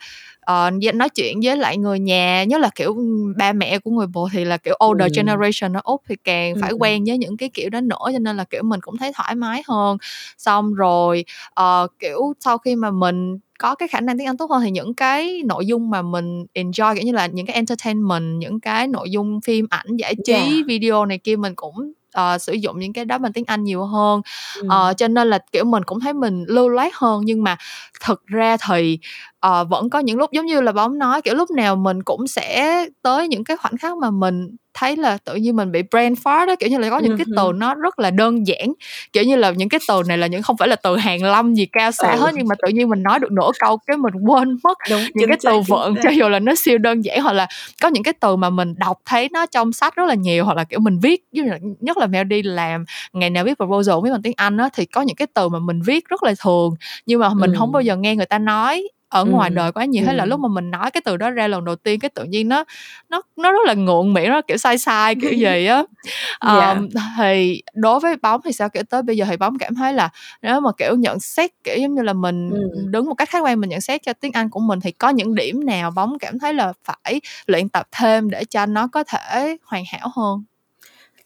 uh, nói chuyện với lại người nhà nhất là kiểu ba mẹ của người bồ thì là kiểu older ừ. generation nó úc thì càng ừ. phải quen với những cái kiểu đó nữa cho nên là kiểu mình cũng thấy thoải mái hơn xong rồi uh, kiểu sau khi mà mình có cái khả năng tiếng Anh tốt hơn thì những cái nội dung mà mình enjoy kiểu như là những cái entertainment những cái nội dung phim ảnh giải trí yeah. video này kia mình cũng uh, sử dụng những cái đó bằng tiếng Anh nhiều hơn ừ. uh, cho nên là kiểu mình cũng thấy mình lưu loát hơn nhưng mà thực ra thì uh, vẫn có những lúc giống như là bóng nói kiểu lúc nào mình cũng sẽ tới những cái khoảnh khắc mà mình thấy là tự nhiên mình bị brain fart đó kiểu như là có những cái từ nó rất là đơn giản kiểu như là những cái từ này là những không phải là từ hàng lâm gì cao xa ừ. hết nhưng mà tự nhiên mình nói được nửa câu cái mình quên mất Đúng, những cái từ vựng cho dù là nó siêu đơn giản hoặc là có những cái từ mà mình đọc thấy nó trong sách rất là nhiều hoặc là kiểu mình viết nhất là mèo đi làm ngày nào viết proposal viết bằng tiếng anh á thì có những cái từ mà mình viết rất là thường nhưng mà mình ừ. không bao giờ nghe người ta nói ở ừ. ngoài đời quá nhiều hay là lúc mà mình nói cái từ đó ra lần đầu tiên cái tự nhiên nó nó nó rất là ngượng miệng nó kiểu sai sai kiểu gì á um, yeah. thì đối với bóng thì sao kiểu tới bây giờ thì bóng cảm thấy là nếu mà kiểu nhận xét kiểu giống như là mình ừ. đứng một cách khách quan mình nhận xét cho tiếng Anh của mình thì có những điểm nào bóng cảm thấy là phải luyện tập thêm để cho nó có thể hoàn hảo hơn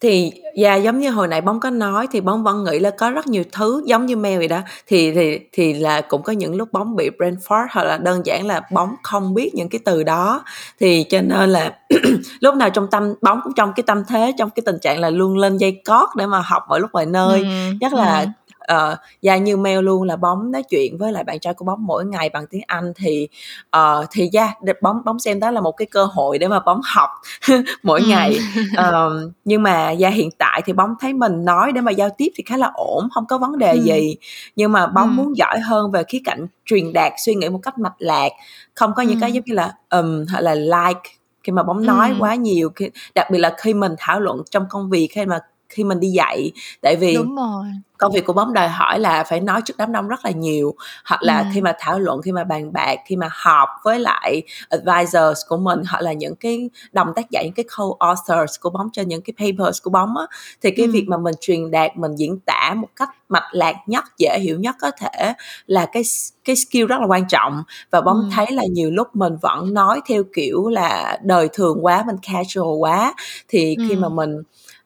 thì dạ giống như hồi nãy bóng có nói thì bóng vẫn nghĩ là có rất nhiều thứ giống như mail vậy đó. Thì thì thì là cũng có những lúc bóng bị brain fart hoặc là đơn giản là bóng không biết những cái từ đó. Thì cho nên là lúc nào trong tâm bóng cũng trong cái tâm thế trong cái tình trạng là luôn lên dây cót để mà học mọi lúc mọi nơi. Ừ. nhất là ừ uh, và như mail luôn là bóng nói chuyện với lại bạn trai của bóng mỗi ngày bằng tiếng Anh thì uh, thì yeah, bóng bóng xem đó là một cái cơ hội để mà bóng học mỗi ừ. ngày uh, nhưng mà gia hiện tại thì bóng thấy mình nói để mà giao tiếp thì khá là ổn không có vấn đề ừ. gì nhưng mà bóng ừ. muốn giỏi hơn về khía cạnh truyền đạt suy nghĩ một cách mạch lạc không có những cái giống như là um hoặc là like khi mà bóng nói ừ. quá nhiều khi, đặc biệt là khi mình thảo luận trong công việc khi mà khi mình đi dạy tại vì đúng rồi công việc của bóng đòi hỏi là phải nói trước đám đông rất là nhiều hoặc là ừ. khi mà thảo luận khi mà bàn bạc khi mà họp với lại advisors của mình hoặc là những cái đồng tác giả những cái co-authors của bóng cho những cái papers của bóng á thì cái ừ. việc mà mình truyền đạt mình diễn tả một cách mạch lạc nhất dễ hiểu nhất có thể là cái cái skill rất là quan trọng và bóng ừ. thấy là nhiều lúc mình vẫn nói theo kiểu là đời thường quá mình casual quá thì ừ. khi mà mình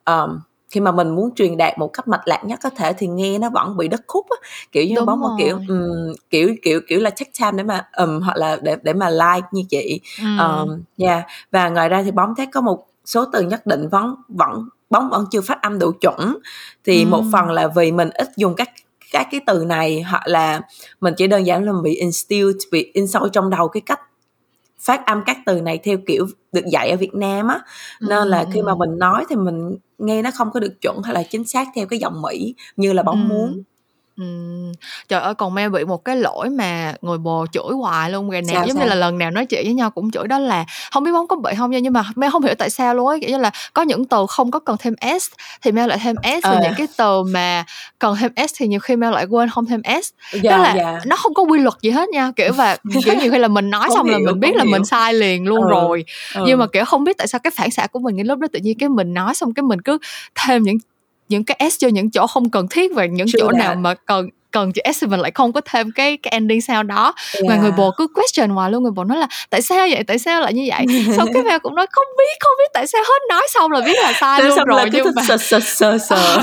um, khi mà mình muốn truyền đạt một cách mạch lạc nhất có thể thì nghe nó vẫn bị đất khúc á kiểu như Đúng bóng một kiểu um, kiểu kiểu kiểu là check time để mà um, hoặc là để để mà like như chị ừ. um, yeah và ngoài ra thì bóng thấy có một số từ nhất định vẫn vẫn bóng vẫn chưa phát âm đủ chuẩn thì ừ. một phần là vì mình ít dùng các các cái từ này hoặc là mình chỉ đơn giản là bị instilled bị in sâu trong đầu cái cách phát âm các từ này theo kiểu được dạy ở Việt Nam á. Nên là khi mà mình nói thì mình nghe nó không có được chuẩn hay là chính xác theo cái giọng Mỹ như là bóng muốn Ừm, trời ơi, còn Mel bị một cái lỗi mà người bồ chửi hoài luôn, ngày nào Sao, giống như là lần nào nói chuyện với nhau cũng chửi đó là không biết Bóng có bị không nha, nhưng mà Mel không hiểu tại sao luôn á, kiểu như là có những từ không có cần thêm S thì Mel lại thêm S, và Ờ. những cái từ mà cần thêm S thì nhiều khi Mel lại quên không thêm S. Tức Dạ, là dạ. nó không có quy luật gì hết nha, kiểu và kiểu nhiều khi là mình nói xong là mình biết là mình sai liền luôn Ừ, rồi, nhưng mà, kiểu, không biết tại sao cái phản xạ của mình cái lúc đó tự nhiên cái mình nói xong cái mình cứ thêm những những cái s cho những chỗ không cần thiết và những True chỗ that. nào mà cần cần chữ S thì mình lại không có thêm cái cái ending sau đó yeah. người bồ cứ question hoài luôn người bồ nói là tại sao vậy tại sao lại như vậy xong cái mẹ cũng nói không biết không biết tại sao hết nói xong là biết là sai luôn rồi nhưng mà sờ sờ sờ sờ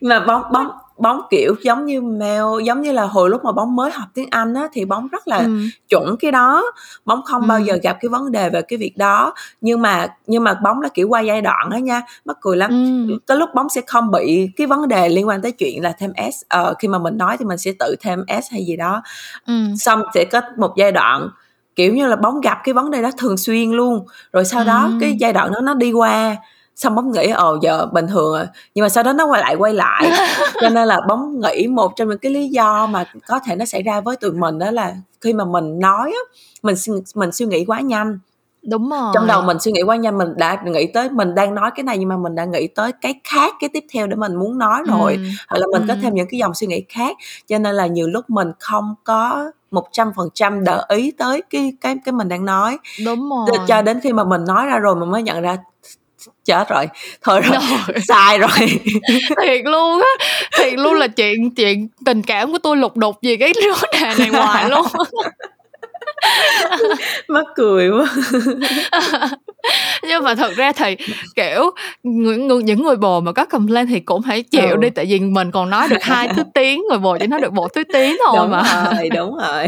mà bóng bóng bóng kiểu giống như mail giống như là hồi lúc mà bóng mới học tiếng Anh á thì bóng rất là ừ. chuẩn cái đó bóng không ừ. bao giờ gặp cái vấn đề về cái việc đó nhưng mà nhưng mà bóng là kiểu qua giai đoạn đó nha mắc cười lắm ừ. tới lúc bóng sẽ không bị cái vấn đề liên quan tới chuyện là thêm s uh, khi mà mình nói thì mình sẽ tự thêm s hay gì đó ừ. xong sẽ có một giai đoạn kiểu như là bóng gặp cái vấn đề đó thường xuyên luôn rồi sau đó ừ. cái giai đoạn đó nó đi qua xong bóng nghĩ ồ giờ bình thường rồi. Nhưng mà sau đó nó quay lại quay lại. Cho nên là bóng nghĩ một trong những cái lý do mà có thể nó xảy ra với tụi mình đó là khi mà mình nói á mình mình suy nghĩ quá nhanh. Đúng rồi. Trong đầu mình suy nghĩ quá nhanh mình đã nghĩ tới mình đang nói cái này nhưng mà mình đã nghĩ tới cái khác cái tiếp theo để mình muốn nói rồi. Ừ. hoặc là mình ừ. có thêm những cái dòng suy nghĩ khác. Cho nên là nhiều lúc mình không có một trăm phần trăm để ý tới cái cái cái mình đang nói. Đúng rồi. cho đến khi mà mình nói ra rồi mình mới nhận ra chết rồi. Thôi rồi, rồi. sai rồi. Thiệt luôn á. Thiệt luôn là chuyện chuyện tình cảm của tôi lục đục gì cái vấn đề này ngoài luôn mắc cười quá. Nhưng mà thật ra thì kiểu những người, những người bồ mà có complain thì cũng phải chịu ừ. đi tại vì mình còn nói được hai thứ tiếng người bồ chỉ nói được một thứ tiếng thôi đúng mà. rồi đúng rồi.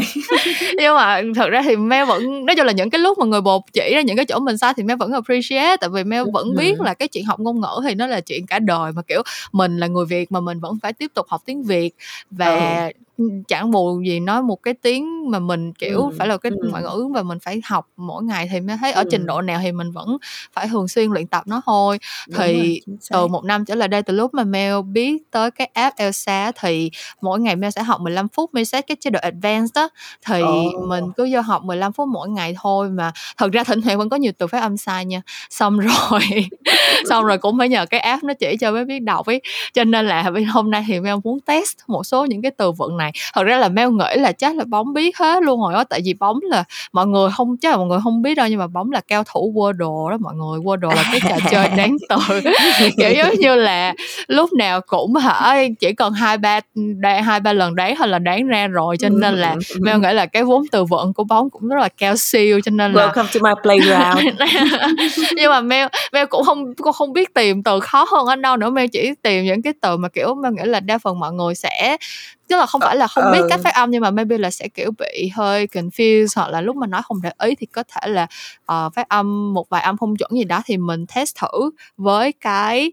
Nhưng mà thật ra thì Mel vẫn nói chung là những cái lúc mà người bồ chỉ ra những cái chỗ mình sai thì Mel vẫn appreciate tại vì Mel vẫn biết là cái chuyện học ngôn ngữ thì nó là chuyện cả đời mà kiểu mình là người Việt mà mình vẫn phải tiếp tục học tiếng Việt. Và ừ chẳng bù gì nói một cái tiếng mà mình kiểu ừ, phải là cái ừ. ngoại ngữ và mình phải học mỗi ngày thì mới thấy ở ừ. trình độ nào thì mình vẫn phải thường xuyên luyện tập nó thôi Đúng thì rồi, từ một năm trở lại đây từ lúc mà Mel biết tới cái app Elsa thì mỗi ngày Mel sẽ học 15 phút Mel set cái chế độ advanced đó thì oh. mình cứ vô học 15 phút mỗi ngày thôi mà thật ra thỉnh thoảng vẫn có nhiều từ phát âm sai nha xong rồi xong rồi cũng phải nhờ cái app nó chỉ cho mới biết đọc ấy cho nên là hôm nay thì Mel muốn test một số những cái từ vựng này này. Thật ra là Mel nghĩ là chắc là bóng biết hết luôn rồi đó tại vì bóng là mọi người không chắc là mọi người không biết đâu nhưng mà bóng là cao thủ Wordle đó mọi người Wordle là cái trò chơi đáng từ kiểu giống như là lúc nào cũng hả chỉ cần hai ba hai ba lần đoán hay là đoán ra rồi cho nên là Mel nghĩ là cái vốn từ vựng của bóng cũng rất là cao siêu cho nên là welcome to my playground. Nhưng mà Mel Mel cũng không cũng không biết tìm từ khó hơn anh đâu nữa. Mel chỉ tìm những cái từ mà kiểu Mel nghĩ là đa phần mọi người sẽ tức là không phải là không biết cách ờ. phát âm nhưng mà maybe là sẽ kiểu bị hơi confused hoặc là lúc mà nói không để ý thì có thể là uh, phát âm một vài âm không chuẩn gì đó thì mình test thử với cái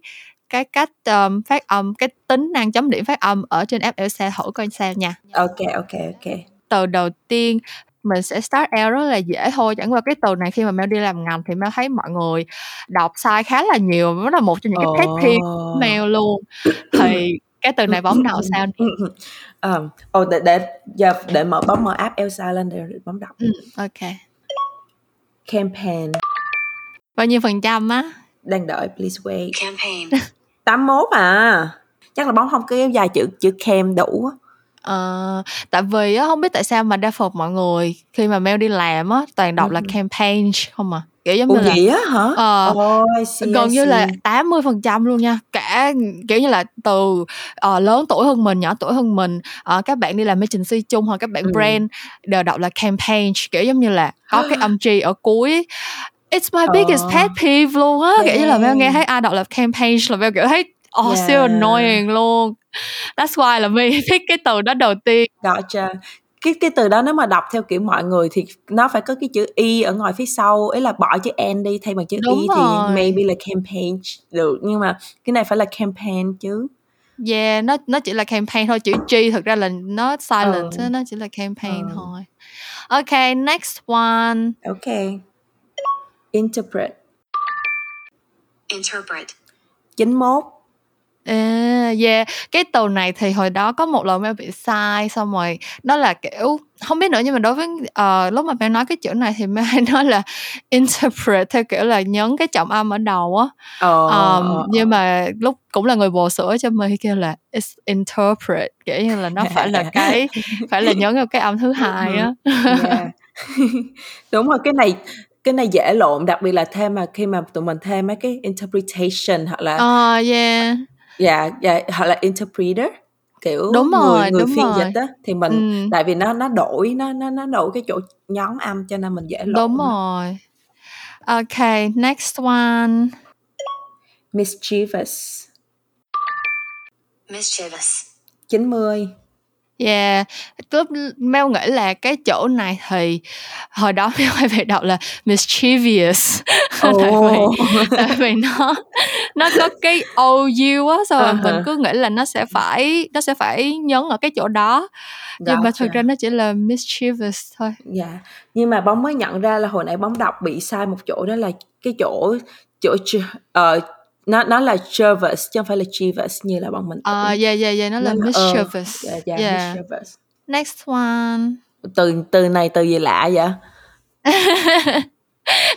cái cách um, phát âm cái tính năng chấm điểm phát âm ở trên app Elsa thử coi sao nha. Ok ok ok. Từ đầu tiên mình sẽ start out rất là dễ thôi chẳng qua cái từ này khi mà Mel đi làm ngành thì Mel thấy mọi người đọc sai khá là nhiều nó là một trong những cái pet peeve Mel luôn. Thì cái từ này bấm đầu sao đi. Um, oh, để để giờ để mở bấm mở app Elsa lên để bấm đọc. Ừ, ok. Campaign. Bao nhiêu phần trăm á? Đang đợi please wait. Campaign. 81 à. Chắc là bóng không kéo dài chữ chữ cam đủ Ờ, tại vì á, hông biết tại sao mà đa phần mọi người khi mà Mel đi làm á, toàn đọc là Ừm. campaign không à, kiểu giống Ủa, như là vậy á hả? ờ, Oh, see, gần như là 80% luôn nha, cả kiểu như là từ, ờ, lớn tuổi hơn mình, nhỏ tuổi hơn mình, ờ, các bạn đi làm agency chung hoặc các bạn Ừm. brand đều đọc là campaign, kiểu giống như là có cái âm G ở cuối. It's my biggest pet ờ. peeve luôn á, kiểu như là Mel nghe thấy ai đọc là campaign là Mel kiểu thấy, oh, siêu annoying luôn. That's why là My thích cái từ đó đầu tiên. Gotcha. Cái cái từ đó nếu mà đọc theo kiểu mọi người thì nó phải có cái chữ y ở ngoài phía sau, ý là bỏ chữ n đi thay bằng chữ Đúng y rồi. thì maybe là campaign được nhưng mà cái này phải là campaign chứ. Yeah, nó nó chỉ là campaign thôi, chữ G thực ra là nó silent, ừ. nó chỉ là campaign ừ. thôi. Okay, next one. Okay. Interpret. Interpret. 91 À, yeah, cái từ này thì hồi đó có một lần Mel bị sai xong rồi đó là kiểu không biết nữa nhưng mà đối với uh, lúc mà Mel nói cái chữ này thì Mel hay nói là interpret theo kiểu là nhấn cái trọng âm ở đầu á. Ờ, um, nhưng mà lúc cũng là người bồ sữa cho mình kêu là it's interpret kiểu như là nó phải là cái phải là nhấn vào cái âm thứ hai á. yeah. Đúng rồi cái này cái này dễ lộn đặc biệt là thêm mà khi mà tụi mình thêm mấy cái interpretation hoặc là uh, yeah dạ dạ hoặc là interpreter kiểu đúng người rồi người đúng phiên rồi. dịch á thì mình ừ. tại vì nó nó đổi nó nó nó đổi cái chỗ nhón âm cho nên mình dễ lộn đúng rồi. Okay next one. Mischievous. Mischievous. 90 Yeah, lúc Mel nghĩ là cái chỗ này thì hồi đó Mel hay phải đọc là mischievous oh. tại vì tại vì nó nó có cái ou á sao uh-huh. mình cứ nghĩ là nó sẽ phải nó sẽ phải nhấn ở cái chỗ đó nhưng mà thực ra nó chỉ là mischievous thôi. Dạ. Yeah. Nhưng mà bóng mới nhận ra là hồi nãy bóng đọc bị sai một chỗ đó là cái chỗ chỗ uh, nó nó là Chivas chứ không phải là Chivas như là bọn mình Ờ uh, yeah yeah yeah nó, nó là mischievous. Yeah, yeah, yeah. mischievous. Next one. Từ từ này từ gì lạ vậy?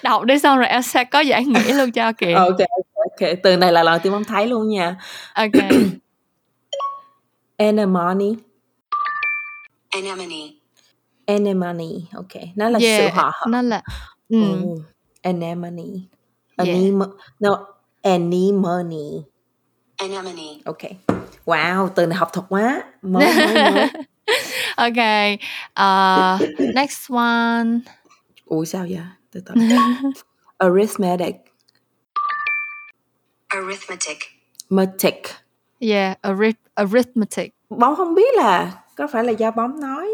đọc đi xong rồi Elsa có giải nghĩa luôn cho kìa ok ok từ này là lần tiên bóng thấy luôn nha ok anemone anemone anemone ok nó là yeah, sự hòa hợp nó là um. oh, anemone Anem yeah. no anemone. Anemone. Ok. Wow từ này học thuật quá. Mới mới mới. Ok uh, next one. Ủa sao vậy? Từ từ. Arithmetic. Arithmetic. Arithmetic yeah arith arithmetic. Bóng không biết là có phải là do bóng nói.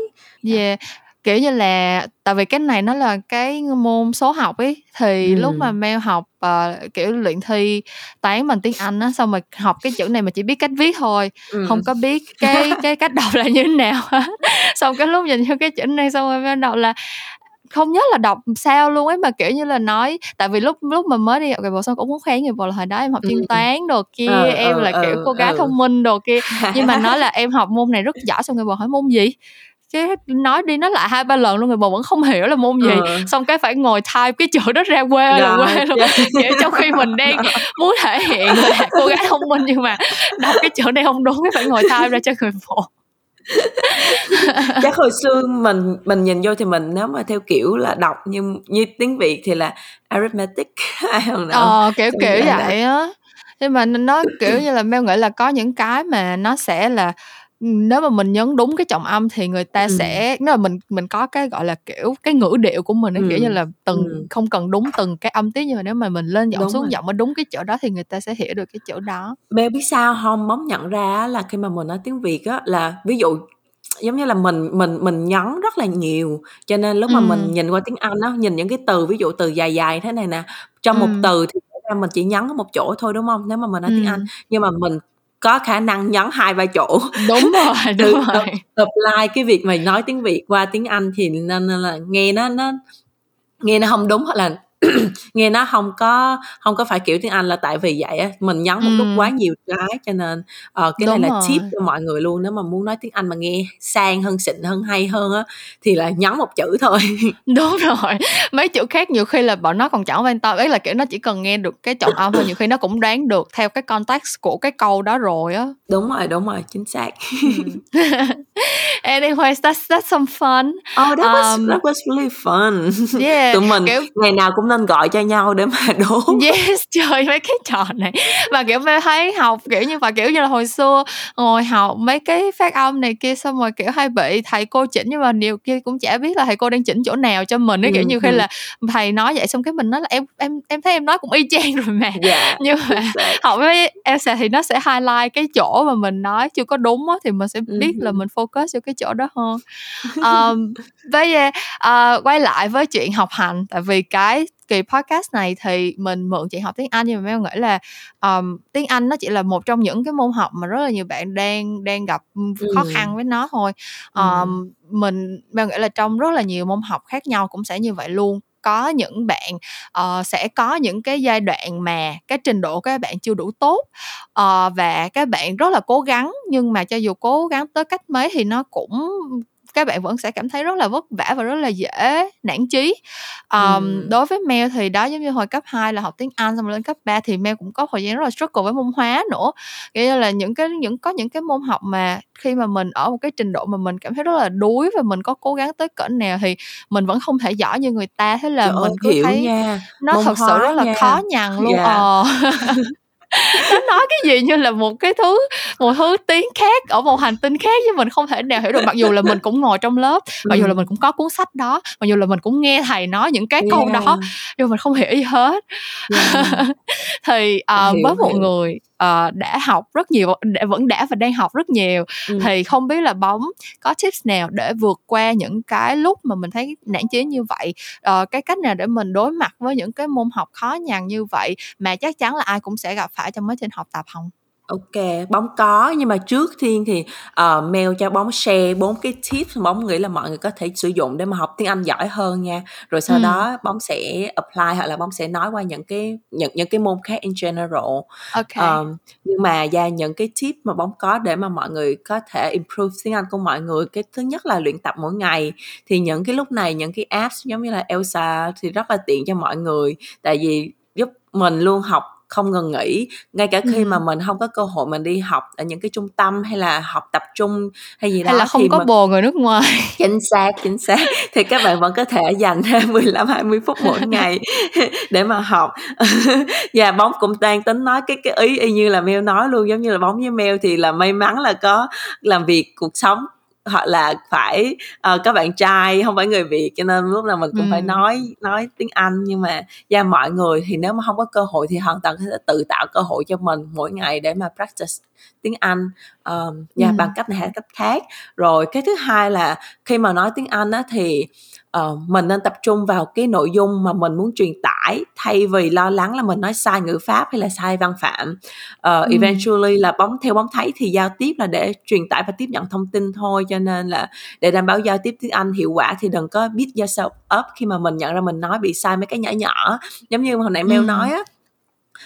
Yeah kiểu như là tại vì cái này nó là cái môn số học ấy thì ừ. lúc mà Mel học uh, kiểu luyện thi toán bằng tiếng Anh á xong rồi học cái chữ này mà chỉ biết cách viết thôi ừ. không có biết cái cái cách đọc là như thế nào xong cái lúc nhìn vô cái chữ này xong rồi Mel đọc là không nhớ là đọc sao luôn ấy mà kiểu như là nói tại vì lúc lúc mà mới đi học bộ xong cũng muốn khen người bộ là hồi đó em học chuyên ừ. toán đồ kia ờ, em ờ, là kiểu cô gái ờ. thông minh đồ kia nhưng mà nói là em học môn này rất giỏi xong người bộ hỏi môn gì chứ nói đi nói lại hai ba lần luôn người bồ vẫn không hiểu là môn gì. Ừ. xong cái phải ngồi type cái chữ đó ra quê yeah, là quê luôn. Yeah. kiểu trong khi mình đang muốn thể hiện là cô gái thông minh nhưng mà đọc cái chữ này không đúng cái phải ngồi type ra cho người bồ chắc hồi xưa mình mình nhìn vô thì mình nếu mà theo kiểu là đọc như như tiếng việt thì là arithmetic ai không ờ kiểu Xong kiểu vậy á. Nhưng mà nó kiểu như là Mel nghĩ là có những cái mà nó sẽ là nếu mà mình nhấn đúng cái trọng âm thì người ta ừ. sẽ nếu mà mình mình có cái gọi là kiểu cái ngữ điệu của mình nó ừ. kiểu như là từng ừ. không cần đúng từng cái âm tiết nhưng mà nếu mà mình lên giọng đúng xuống rồi. giọng ở đúng cái chỗ đó thì người ta sẽ hiểu được cái chỗ đó. Beo biết sao không? Bóng nhận ra là khi mà mình nói tiếng Việt á là ví dụ giống như là mình mình mình nhấn rất là nhiều cho nên lúc mà ừ. mình nhìn qua tiếng Anh á nhìn những cái từ ví dụ từ dài dài thế này nè trong ừ. một từ thì mình chỉ nhấn ở một chỗ thôi đúng không nếu mà mình nói ừ. tiếng Anh nhưng mà mình có khả năng nhấn hai ba chỗ. Đúng rồi đúng rồi. apply cái việc mà nói tiếng việt qua tiếng anh thì nên là nghe nó nó nghe nó không đúng hoặc là nghe nó không có không có phải kiểu tiếng Anh là tại vì vậy á mình nhấn một ừ. lúc quá nhiều cái cho nên uh, cái Đúng này là rồi. tip cho mọi người luôn nếu mà muốn nói tiếng Anh mà nghe sang hơn xịn hơn hay hơn á thì là nhấn một chữ thôi. Đúng rồi mấy chữ khác nhiều khi là bọn nó còn chẳng quan tâm ấy là kiểu nó chỉ cần nghe được cái trọng âm thôi nhiều khi nó cũng đoán được theo cái context của cái câu đó rồi á. Đúng rồi đúng rồi chính xác. Anyways that's that's some fun. Oh that was um, that was really fun. Yeah tụi mình kiểu... ngày nào cũng nên gọi cho nhau để mà đố. Yes chơi mấy cái trò này. Mà kiểu mới thấy học kiểu như và kiểu như là hồi xưa ngồi học mấy cái phát âm này kia xong rồi kiểu hay bị thầy cô chỉnh nhưng mà nhiều kia cũng chả biết là thầy cô đang chỉnh chỗ nào cho mình ấy kiểu ừ, như khi ừ. là thầy nói vậy xong cái mình nói là em em em thấy em nói cũng y chang rồi mà. Yeah, dạ, nhưng mà học với Elsa thì nó sẽ highlight cái chỗ mà mình nói chưa có đúng á thì mình sẽ biết là mình focus cho cái chỗ đó hơn. Um, giờ uh, quay lại với chuyện học hành. Tại vì cái kỳ podcast này thì mình mượn chị học tiếng Anh nhưng mà Mel nghĩ là um, tiếng Anh nó chỉ là một trong những cái môn học mà rất là nhiều bạn đang đang gặp khó ừ. khăn với nó thôi um, ừ. mình Mel nghĩ là trong rất là nhiều môn học khác nhau cũng sẽ như vậy luôn có những bạn uh, sẽ có những cái giai đoạn mà cái trình độ các bạn chưa đủ tốt uh, và các bạn rất là cố gắng nhưng mà cho dù cố gắng tới cách mấy thì nó cũng các bạn vẫn sẽ cảm thấy rất là vất vả và rất là dễ nản chí um, ừ. đối với Mel thì đó giống như hồi cấp 2 là học tiếng Anh xong rồi lên cấp 3 thì Mel cũng có thời gian rất là struggle với môn hóa nữa nghĩa như là những cái những có những cái môn học mà khi mà mình ở một cái trình độ mà mình cảm thấy rất là đuối và mình có cố gắng tới cỡ nào thì mình vẫn không thể giỏi như người ta thế là Trời mình cứ thấy nha. nó môn thật sự rất là nha. khó nhằn luôn yeah. Dạ. ờ nó nói cái gì như là một cái thứ một thứ tiếng khác ở một hành tinh khác chứ mình không thể nào hiểu được mặc dù là mình cũng ngồi trong lớp mặc dù là mình cũng có cuốn sách đó mặc dù là mình cũng nghe thầy nói những cái yeah. câu đó nhưng mình không hiểu gì hết yeah. thì uh, với một người uh, đã học rất nhiều đã, vẫn đã và đang học rất nhiều. Ừ. thì không biết là bóng có tips nào để vượt qua những cái lúc mà mình thấy nản chí như vậy? Uh, cái cách nào để mình đối mặt với những cái môn học khó nhằn như vậy mà chắc chắn là ai cũng sẽ gặp phải trong quá trình học tập không Ok, bóng có nhưng mà trước tiên thì uh, mail cho bóng share bốn cái tips bóng nghĩ là mọi người có thể sử dụng để mà học tiếng Anh giỏi hơn nha. Rồi sau Ừ. đó bóng sẽ apply hoặc là bóng sẽ nói qua những cái những những cái môn khác in general. Ok. Um, nhưng mà ra những cái tip mà bóng có để mà mọi người có thể improve tiếng Anh của mọi người cái thứ nhất là luyện tập mỗi ngày thì những cái lúc này những cái apps giống như là Elsa thì rất là tiện cho mọi người tại vì giúp mình luôn học không ngừng nghỉ ngay cả khi Ừ. mà mình không có cơ hội mình đi học ở những cái trung tâm hay là học tập trung hay gì Hay đó là không có mình bồ người nước ngoài. chính xác chính xác thì các bạn vẫn có thể dành ra 15 20 phút mỗi ngày để mà học và bóng cũng đang tính nói cái cái ý y như là Mel nói luôn giống như là bóng với Mel thì là may mắn là có làm việc cuộc sống hoặc là phải uh, các bạn trai không phải người Việt cho nên lúc nào mình cũng Ừ. phải nói nói tiếng Anh nhưng mà và mọi người thì nếu mà không có cơ hội thì hoàn toàn có thể tự tạo cơ hội cho mình mỗi ngày để mà practice tiếng Anh um, và Ừ. bằng cách này hay cách khác rồi cái thứ hai là khi mà nói tiếng Anh á thì uh, mình nên tập trung vào cái nội dung mà mình muốn truyền tải thay vì lo lắng là mình nói sai ngữ pháp hay là sai văn phạm uh, Ừ. eventually là bóng theo bóng thấy thì giao tiếp là để truyền tải và tiếp nhận thông tin thôi cho nên là để đảm bảo giao tiếp tiếng Anh hiệu quả thì đừng có beat yourself up khi mà mình nhận ra mình nói bị sai mấy cái nhỏ nhỏ giống như hồi nãy Mel Ừ. nói á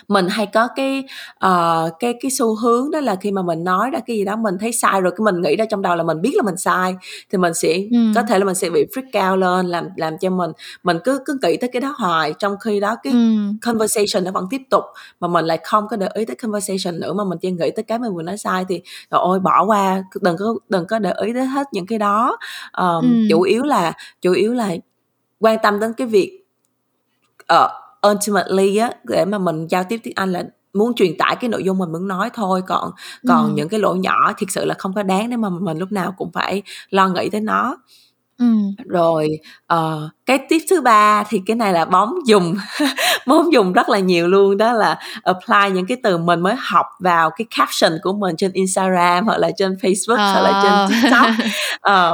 mình hay có cái uh, cái cái xu hướng đó là khi mà mình nói ra cái gì đó mình thấy sai rồi cái mình nghĩ ra trong đầu là mình biết là mình sai thì mình sẽ Ừ. có thể là mình sẽ bị freak out lên làm làm cho mình mình cứ cứ nghĩ tới cái đó hoài trong khi đó cái Ừ. conversation nó vẫn tiếp tục mà mình lại không có để ý tới conversation nữa mà mình chỉ nghĩ tới cái mình vừa nói sai thì rồi ôi bỏ qua đừng có đừng có để ý tới hết những cái đó um, Ừ. chủ yếu là chủ yếu là quan tâm đến cái việc uh, ultimately á để mà mình giao tiếp tiếng Anh là muốn truyền tải cái nội dung mình muốn nói thôi còn còn Ừ. những cái lỗi nhỏ thực sự là không có đáng để mà mình lúc nào cũng phải lo nghĩ tới nó Rồi ờ, cái tip thứ ba thì cái này là bóng dùng bóng dùng rất là nhiều luôn đó là apply những cái từ mình mới học vào cái caption của mình trên Instagram hoặc là trên Facebook hoặc là trên TikTok. Ờ,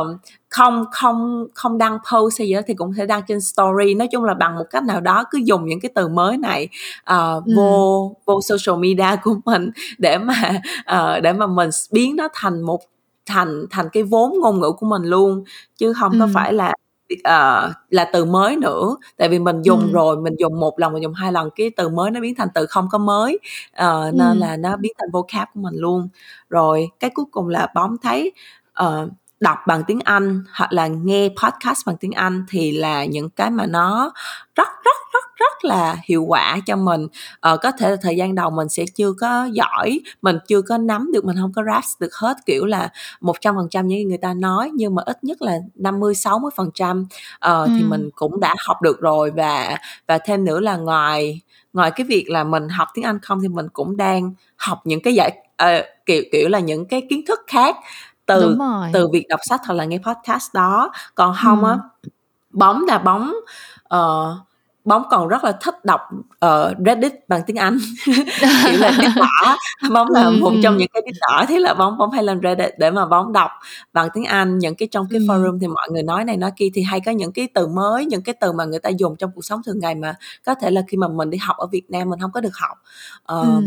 không không không đăng post hay gì đó thì cũng sẽ đăng trên story. Nói chung là bằng một cách nào đó cứ dùng những cái từ mới này ờ, vô vô social media của mình để mà ờ, để mà mình biến nó thành một thành thành cái vốn ngôn ngữ của mình luôn chứ không có Ừ. phải là ờ, là từ mới nữa tại vì mình dùng Ừ. rồi mình dùng một lần mình dùng hai lần cái từ mới nó biến thành từ không có mới Ờ, Ừ. nên là nó biến thành vocab của mình luôn rồi cái cuối cùng là bóng thấy ờ, đọc bằng tiếng Anh hoặc là nghe podcast bằng tiếng Anh thì là những cái mà nó rất rất rất rất là hiệu quả cho mình. Ờ, có thể là thời gian đầu mình sẽ chưa có giỏi mình chưa có nắm được mình không có grasp được hết kiểu là một trăm phần trăm những gì người ta nói nhưng mà ít nhất là 50 60 phần trăm ờ, thì Ừ. mình cũng đã học được rồi. Và và thêm nữa là ngoài ngoài cái việc là mình học tiếng Anh không thì mình cũng đang học những cái giải ờ, kiểu kiểu là những cái kiến thức khác từ Đúng rồi. từ việc đọc sách hoặc là nghe podcast đó còn Ừ. không á bóng là bóng ờ, bóng còn rất là thích đọc ờ, Reddit bằng tiếng Anh kiểu là đít đỏ bóng là Ừ, một ừ. trong những cái đít đỏ thì là bóng bóng hay lên Reddit để mà bóng đọc bằng tiếng Anh những cái trong cái Ừ. forum thì mọi người nói này nói kia thì hay có những cái từ mới những cái từ mà người ta dùng trong cuộc sống thường ngày mà có thể là khi mà mình đi học ở Việt Nam mình không có được học Ừ.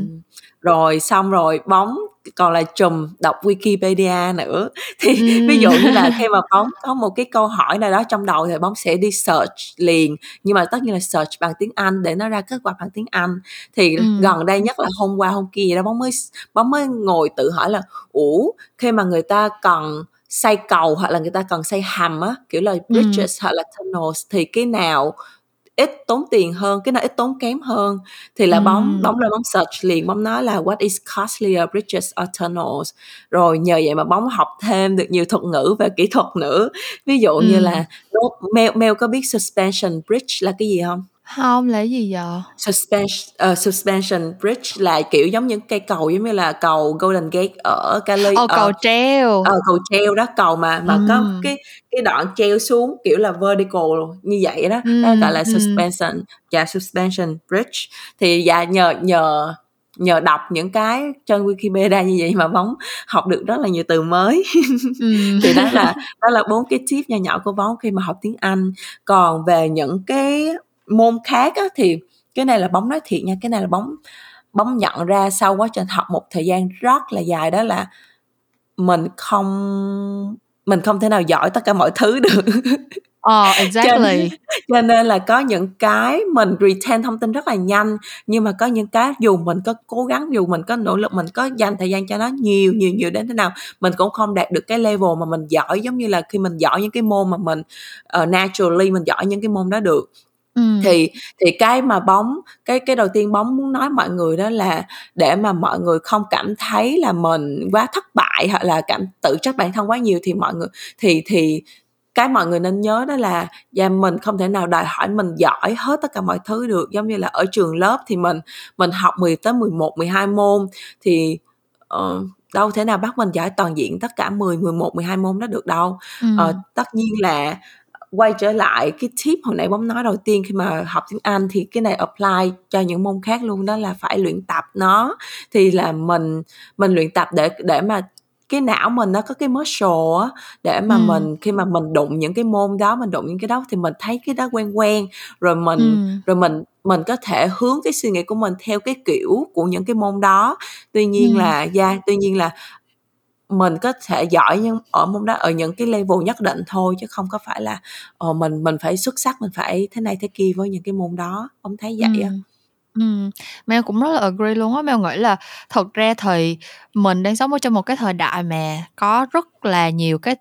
rồi xong rồi bóng còn là chùm đọc Wikipedia nữa thì Ừ. ví dụ như là khi mà bóng có một cái câu hỏi nào đó trong đầu thì bóng sẽ đi search liền nhưng mà tất nhiên là search bằng tiếng Anh để nó ra kết quả bằng tiếng Anh thì Ừ. gần đây nhất là hôm qua hôm kia đó bóng mới bóng mới ngồi tự hỏi là ủa khi mà người ta cần xây cầu hoặc là người ta cần xây hầm á kiểu là Ừ. bridges hoặc là tunnels thì cái nào ít tốn tiền hơn cái nào ít tốn kém hơn thì là bóng Ừ. bóng lên bóng search liền bóng nói là what is costlier bridges or tunnels rồi nhờ vậy mà bóng học thêm được nhiều thuật ngữ về kỹ thuật nữa ví dụ như Ừ. là Mel Mel có biết suspension bridge là cái gì không Hông, là cái gì vậy? suspension uh, suspension bridge là kiểu giống những cây cầu giống như là cầu Golden Gate ở Cali Ồ, cầu ờ, treo. ờ, cầu treo đó cầu mà mà có cái cái đoạn treo xuống kiểu là vertical như vậy đó đó gọi là ừ. suspension và suspension bridge thì dạ nhờ nhờ nhờ đọc những cái trên Wikipedia như vậy mà bóng học được rất là nhiều từ mới Ừ. thì đó là đó là bốn cái tip nhỏ nhỏ của bóng khi mà học tiếng Anh còn về những cái môn khác á, thì cái này là bóng nói thiệt nha cái này là bóng bóng nhận ra sau quá trình học một thời gian rất là dài đó là mình không mình không thể nào giỏi tất cả mọi thứ được Oh, exactly. cho, cho nên là có những cái mình retain thông tin rất là nhanh nhưng mà có những cái dù mình có cố gắng dù mình có nỗ lực mình có dành thời gian cho nó nhiều nhiều nhiều đến thế nào mình cũng không đạt được cái level mà mình giỏi giống như là khi mình giỏi những cái môn mà mình uh, naturally mình giỏi những cái môn đó được Ừ. thì thì cái mà bóng cái cái đầu tiên bóng muốn nói mọi người đó là để mà mọi người không cảm thấy là mình quá thất bại hoặc là cảm tự trách bản thân quá nhiều thì mọi người thì thì cái mọi người nên nhớ đó là và mình không thể nào đòi hỏi mình giỏi hết tất cả mọi thứ được giống như là ở trường lớp thì mình mình học 10 tới 11 12 môn thì uh, đâu thể nào bắt mình giỏi toàn diện tất cả 10 11 12 môn đó được đâu. Ừ. Uh, tất nhiên là quay trở lại cái tip hồi nãy bóng nói đầu tiên khi mà học tiếng Anh thì cái này apply cho những môn khác luôn đó là phải luyện tập nó thì là mình mình luyện tập để để mà cái não mình nó có cái muscle á để mà ừ. mình khi mà mình đụng những cái môn đó mình đụng những cái đó thì mình thấy cái đó quen quen rồi mình ừ. rồi mình mình có thể hướng cái suy nghĩ của mình theo cái kiểu của những cái môn đó tuy nhiên ừ. là yeah, tuy nhiên là mình có thể giỏi nhưng ở môn đó, ở những cái level nhất định thôi, chứ không có phải là ồ mình mình phải xuất sắc, mình phải thế này thế kia với những cái môn đó ông thấy vậy không? ừ. Mel cũng rất là agree luôn á. Mel nghĩ là thật ra thì mình đang sống ở trong một cái thời đại mà có rất là nhiều cái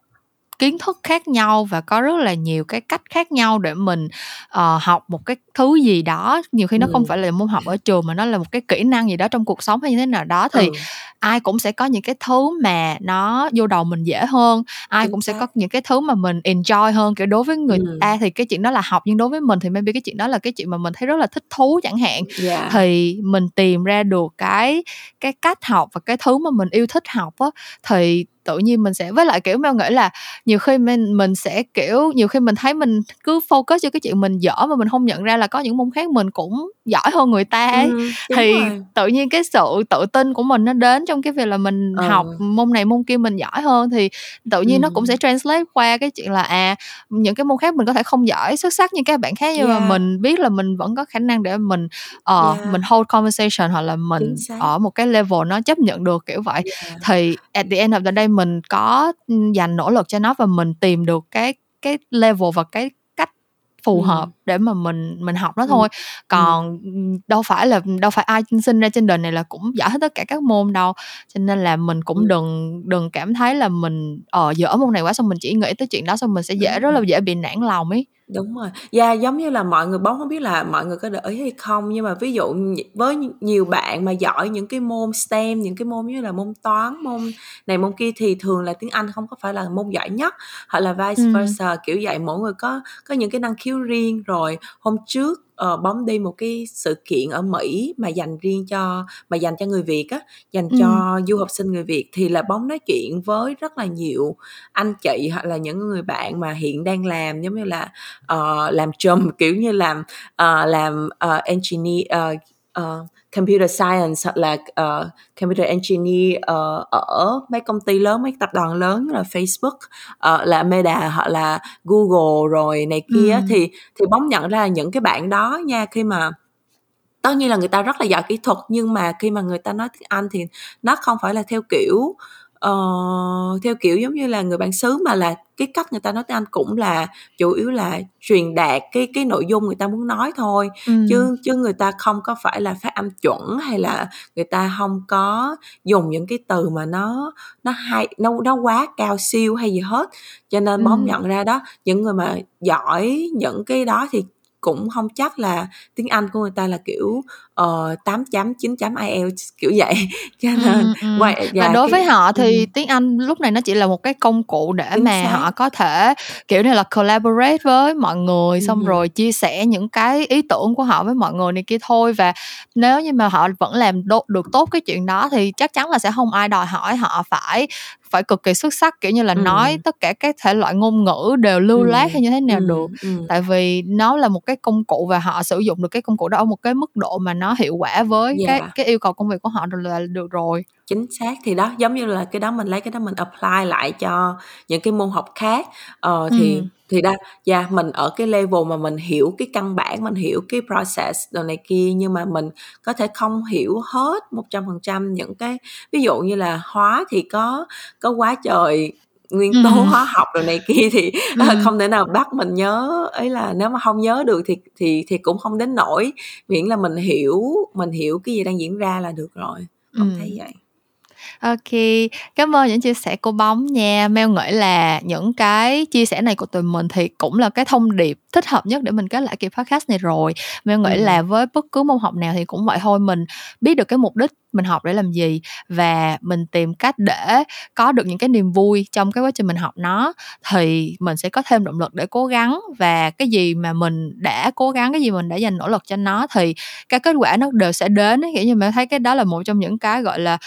kiến thức khác nhau và có rất là nhiều cái cách khác nhau để mình uh, học một cái thứ gì đó nhiều khi nó ừ. không phải là môn học ở trường mà nó là một cái kỹ năng gì đó trong cuộc sống hay như thế nào đó thì ừ. ai cũng sẽ có những cái thứ mà nó vô đầu mình dễ hơn ai Chính cũng xác. sẽ có những cái thứ mà mình enjoy hơn kiểu đối với người ừ. ta thì cái chuyện đó là học nhưng đối với mình thì maybe cái chuyện đó là cái chuyện mà mình thấy rất là thích thú chẳng hạn yeah. thì mình tìm ra được cái cái cách học và cái thứ mà mình yêu thích học á thì tự nhiên mình sẽ với lại kiểu mel nghĩ là nhiều khi mình mình sẽ kiểu nhiều khi mình thấy mình cứ focus cho cái chuyện mình dở mà mình không nhận ra là có những môn khác mình cũng giỏi hơn người ta ấy ừ, thì rồi. tự nhiên cái sự tự tin của mình nó đến trong cái việc là mình ừ. học môn này môn kia mình giỏi hơn thì tự nhiên ừ. nó cũng sẽ translate qua cái chuyện là à những cái môn khác mình có thể không giỏi xuất sắc như các bạn khác nhưng yeah. mà mình biết là mình vẫn có khả năng để mình uh, yeah. mình hold conversation hoặc là mình ở một cái level nó chấp nhận được kiểu vậy yeah. thì at the end of the day mình có dành nỗ lực cho nó và mình tìm được cái cái level và cái cách phù ừ. hợp để mà mình mình học nó thôi còn ừ. đâu phải là đâu phải ai sinh ra trên đời này là cũng giỏi hết tất cả các môn đâu cho nên là mình cũng ừ. đừng đừng cảm thấy là mình ờ dở môn này quá xong mình chỉ nghĩ tới chuyện đó xong mình sẽ dễ rất là dễ bị nản lòng ấy Đúng rồi. Yeah, giống như là mọi người bóng không biết là mọi người có để ý hay không nhưng mà ví dụ với nhiều bạn mà giỏi những cái môn STEM, những cái môn như là môn toán, môn này môn kia thì thường là tiếng Anh không có phải là môn giỏi nhất hoặc là vice ừ. versa kiểu vậy mỗi người có có những cái năng khiếu riêng rồi hôm trước uh, bóng đi một cái sự kiện ở Mỹ mà dành riêng cho mà dành cho người Việt á dành ừ. cho du học sinh người Việt thì là bóng nói chuyện với rất là nhiều anh chị hoặc là những người bạn mà hiện đang làm giống như là uh, làm chùm kiểu như làm uh, làm uh, engineer uh, uh, computer science hoặc là uh, computer engineer uh, ở mấy công ty lớn mấy tập đoàn lớn như là Facebook uh, là Meta hoặc là Google rồi này kia ừ. thì thì bóng nhận ra những cái bạn đó nha khi mà tất nhiên là người ta rất là giỏi kỹ thuật nhưng mà khi mà người ta nói tiếng Anh thì nó không phải là theo kiểu uh, theo kiểu giống như là người bản xứ mà là cái cách người ta nói tiếng Anh cũng là chủ yếu là truyền đạt cái cái nội dung người ta muốn nói thôi ừ. chứ chứ người ta không có phải là phát âm chuẩn hay là người ta không có dùng những cái từ mà nó nó hay nó nó quá cao siêu hay gì hết cho nên bóng ừ. nhận ra đó những người mà giỏi những cái đó thì cũng không chắc là tiếng Anh của người ta là kiểu uh, 8 chấm 9 chấm IELTS kiểu vậy cho nên ừ, ừ. Vậy, và đối cái, với họ thì ừ. tiếng Anh lúc này nó chỉ là một cái công cụ để Chính mà xác. họ có thể kiểu như là collaborate với mọi người xong ừ. rồi chia sẻ những cái ý tưởng của họ với mọi người này kia thôi và nếu như mà họ vẫn làm được tốt cái chuyện đó thì chắc chắn là sẽ không ai đòi hỏi họ phải phải cực kỳ xuất sắc kiểu như là ừ. nói tất cả các thể loại ngôn ngữ đều lưu ừ. lát hay như thế nào ừ. được ừ. tại vì nó là một cái công cụ và họ sử dụng được cái công cụ đó ở một cái mức độ mà nó hiệu quả với Dạ. cái cái yêu cầu công việc của họ là được rồi chính xác thì đó giống như là cái đó mình lấy cái đó mình apply lại cho những cái môn học khác ờ, thì Ừ. thì đó dạ mình ở cái level mà mình hiểu cái căn bản mình hiểu cái process đồ này kia nhưng mà mình có thể không hiểu hết một trăm phần trăm những cái ví dụ như là hóa thì có có quá trời nguyên tố Ừ. hóa học đồ này kia thì Ừ. không thể nào bắt mình nhớ ấy là nếu mà không nhớ được thì thì thì cũng không đến nổi miễn là mình hiểu mình hiểu cái gì đang diễn ra là được rồi không Ừ. thấy vậy Ok, cảm ơn những chia sẻ của Bóng nha. Mel nghĩ là những cái chia sẻ này của tụi mình thì cũng là cái thông điệp thích hợp nhất để mình kết lại kỳ podcast này rồi. Mel nghĩ Ừ. là với bất cứ môn học nào thì cũng vậy thôi, mình biết được cái mục đích mình học để làm gì và mình tìm cách để có được những cái niềm vui trong cái quá trình mình học nó thì mình sẽ có thêm động lực để cố gắng và cái gì mà mình đã cố gắng cái gì mình đã dành nỗ lực cho nó thì cái kết quả nó đều sẽ đến ấy. kiểu như mình thấy cái đó là một trong những cái gọi là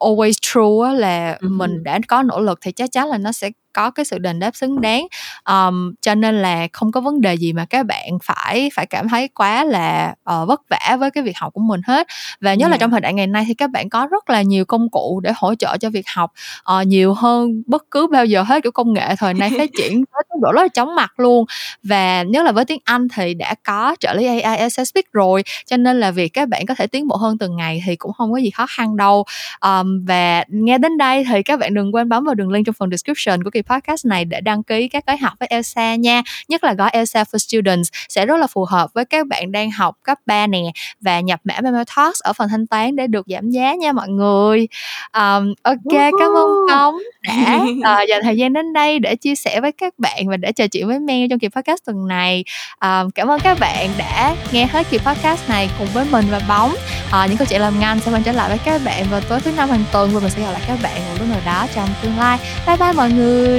always true á, là Ừ. mình đã có nỗ lực thì chắc chắn là nó sẽ có cái sự đền đáp xứng đáng. Um, cho nên là không có vấn đề gì mà các bạn phải phải cảm thấy quá là uh, vất vả với cái việc học của mình hết. Và nhớ là Yeah. trong thời đại ngày nay thì các bạn có rất là nhiều công cụ để hỗ trợ cho việc học uh, nhiều hơn bất cứ bao giờ hết kiểu công nghệ thời nay phát triển tới tốc độ rất là chóng mặt luôn. Và nhất là với tiếng Anh thì đã có trợ lý AI Speak rồi cho nên là việc các bạn có thể tiến bộ hơn từng ngày thì cũng không có gì khó khăn đâu. Um, và nghe đến đây thì các bạn đừng quên bấm vào đường link trong phần description của kỳ podcast này để đăng ký các gói học với Elsa nha. Nhất là gói Elsa for Students sẽ rất là phù hợp với các bạn đang học cấp 3 nè và nhập mã Memo Talks ở phần thanh toán để được giảm giá nha mọi người. Um, ok cảm ơn! Công đã uh, dành thời gian đến đây để chia sẻ với các bạn và để trò chuyện với Mel trong kỳ podcast tuần này. Um, cảm ơn các bạn đã nghe hết kỳ podcast này cùng với mình và Bóng. Uh, những câu chuyện làm ngành sẽ quay trở lại với các bạn vào tối thứ năm hàng tuần và mình sẽ gặp lại các bạn một lúc nào đó trong tương lai. Bye bye mọi người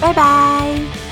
bye bye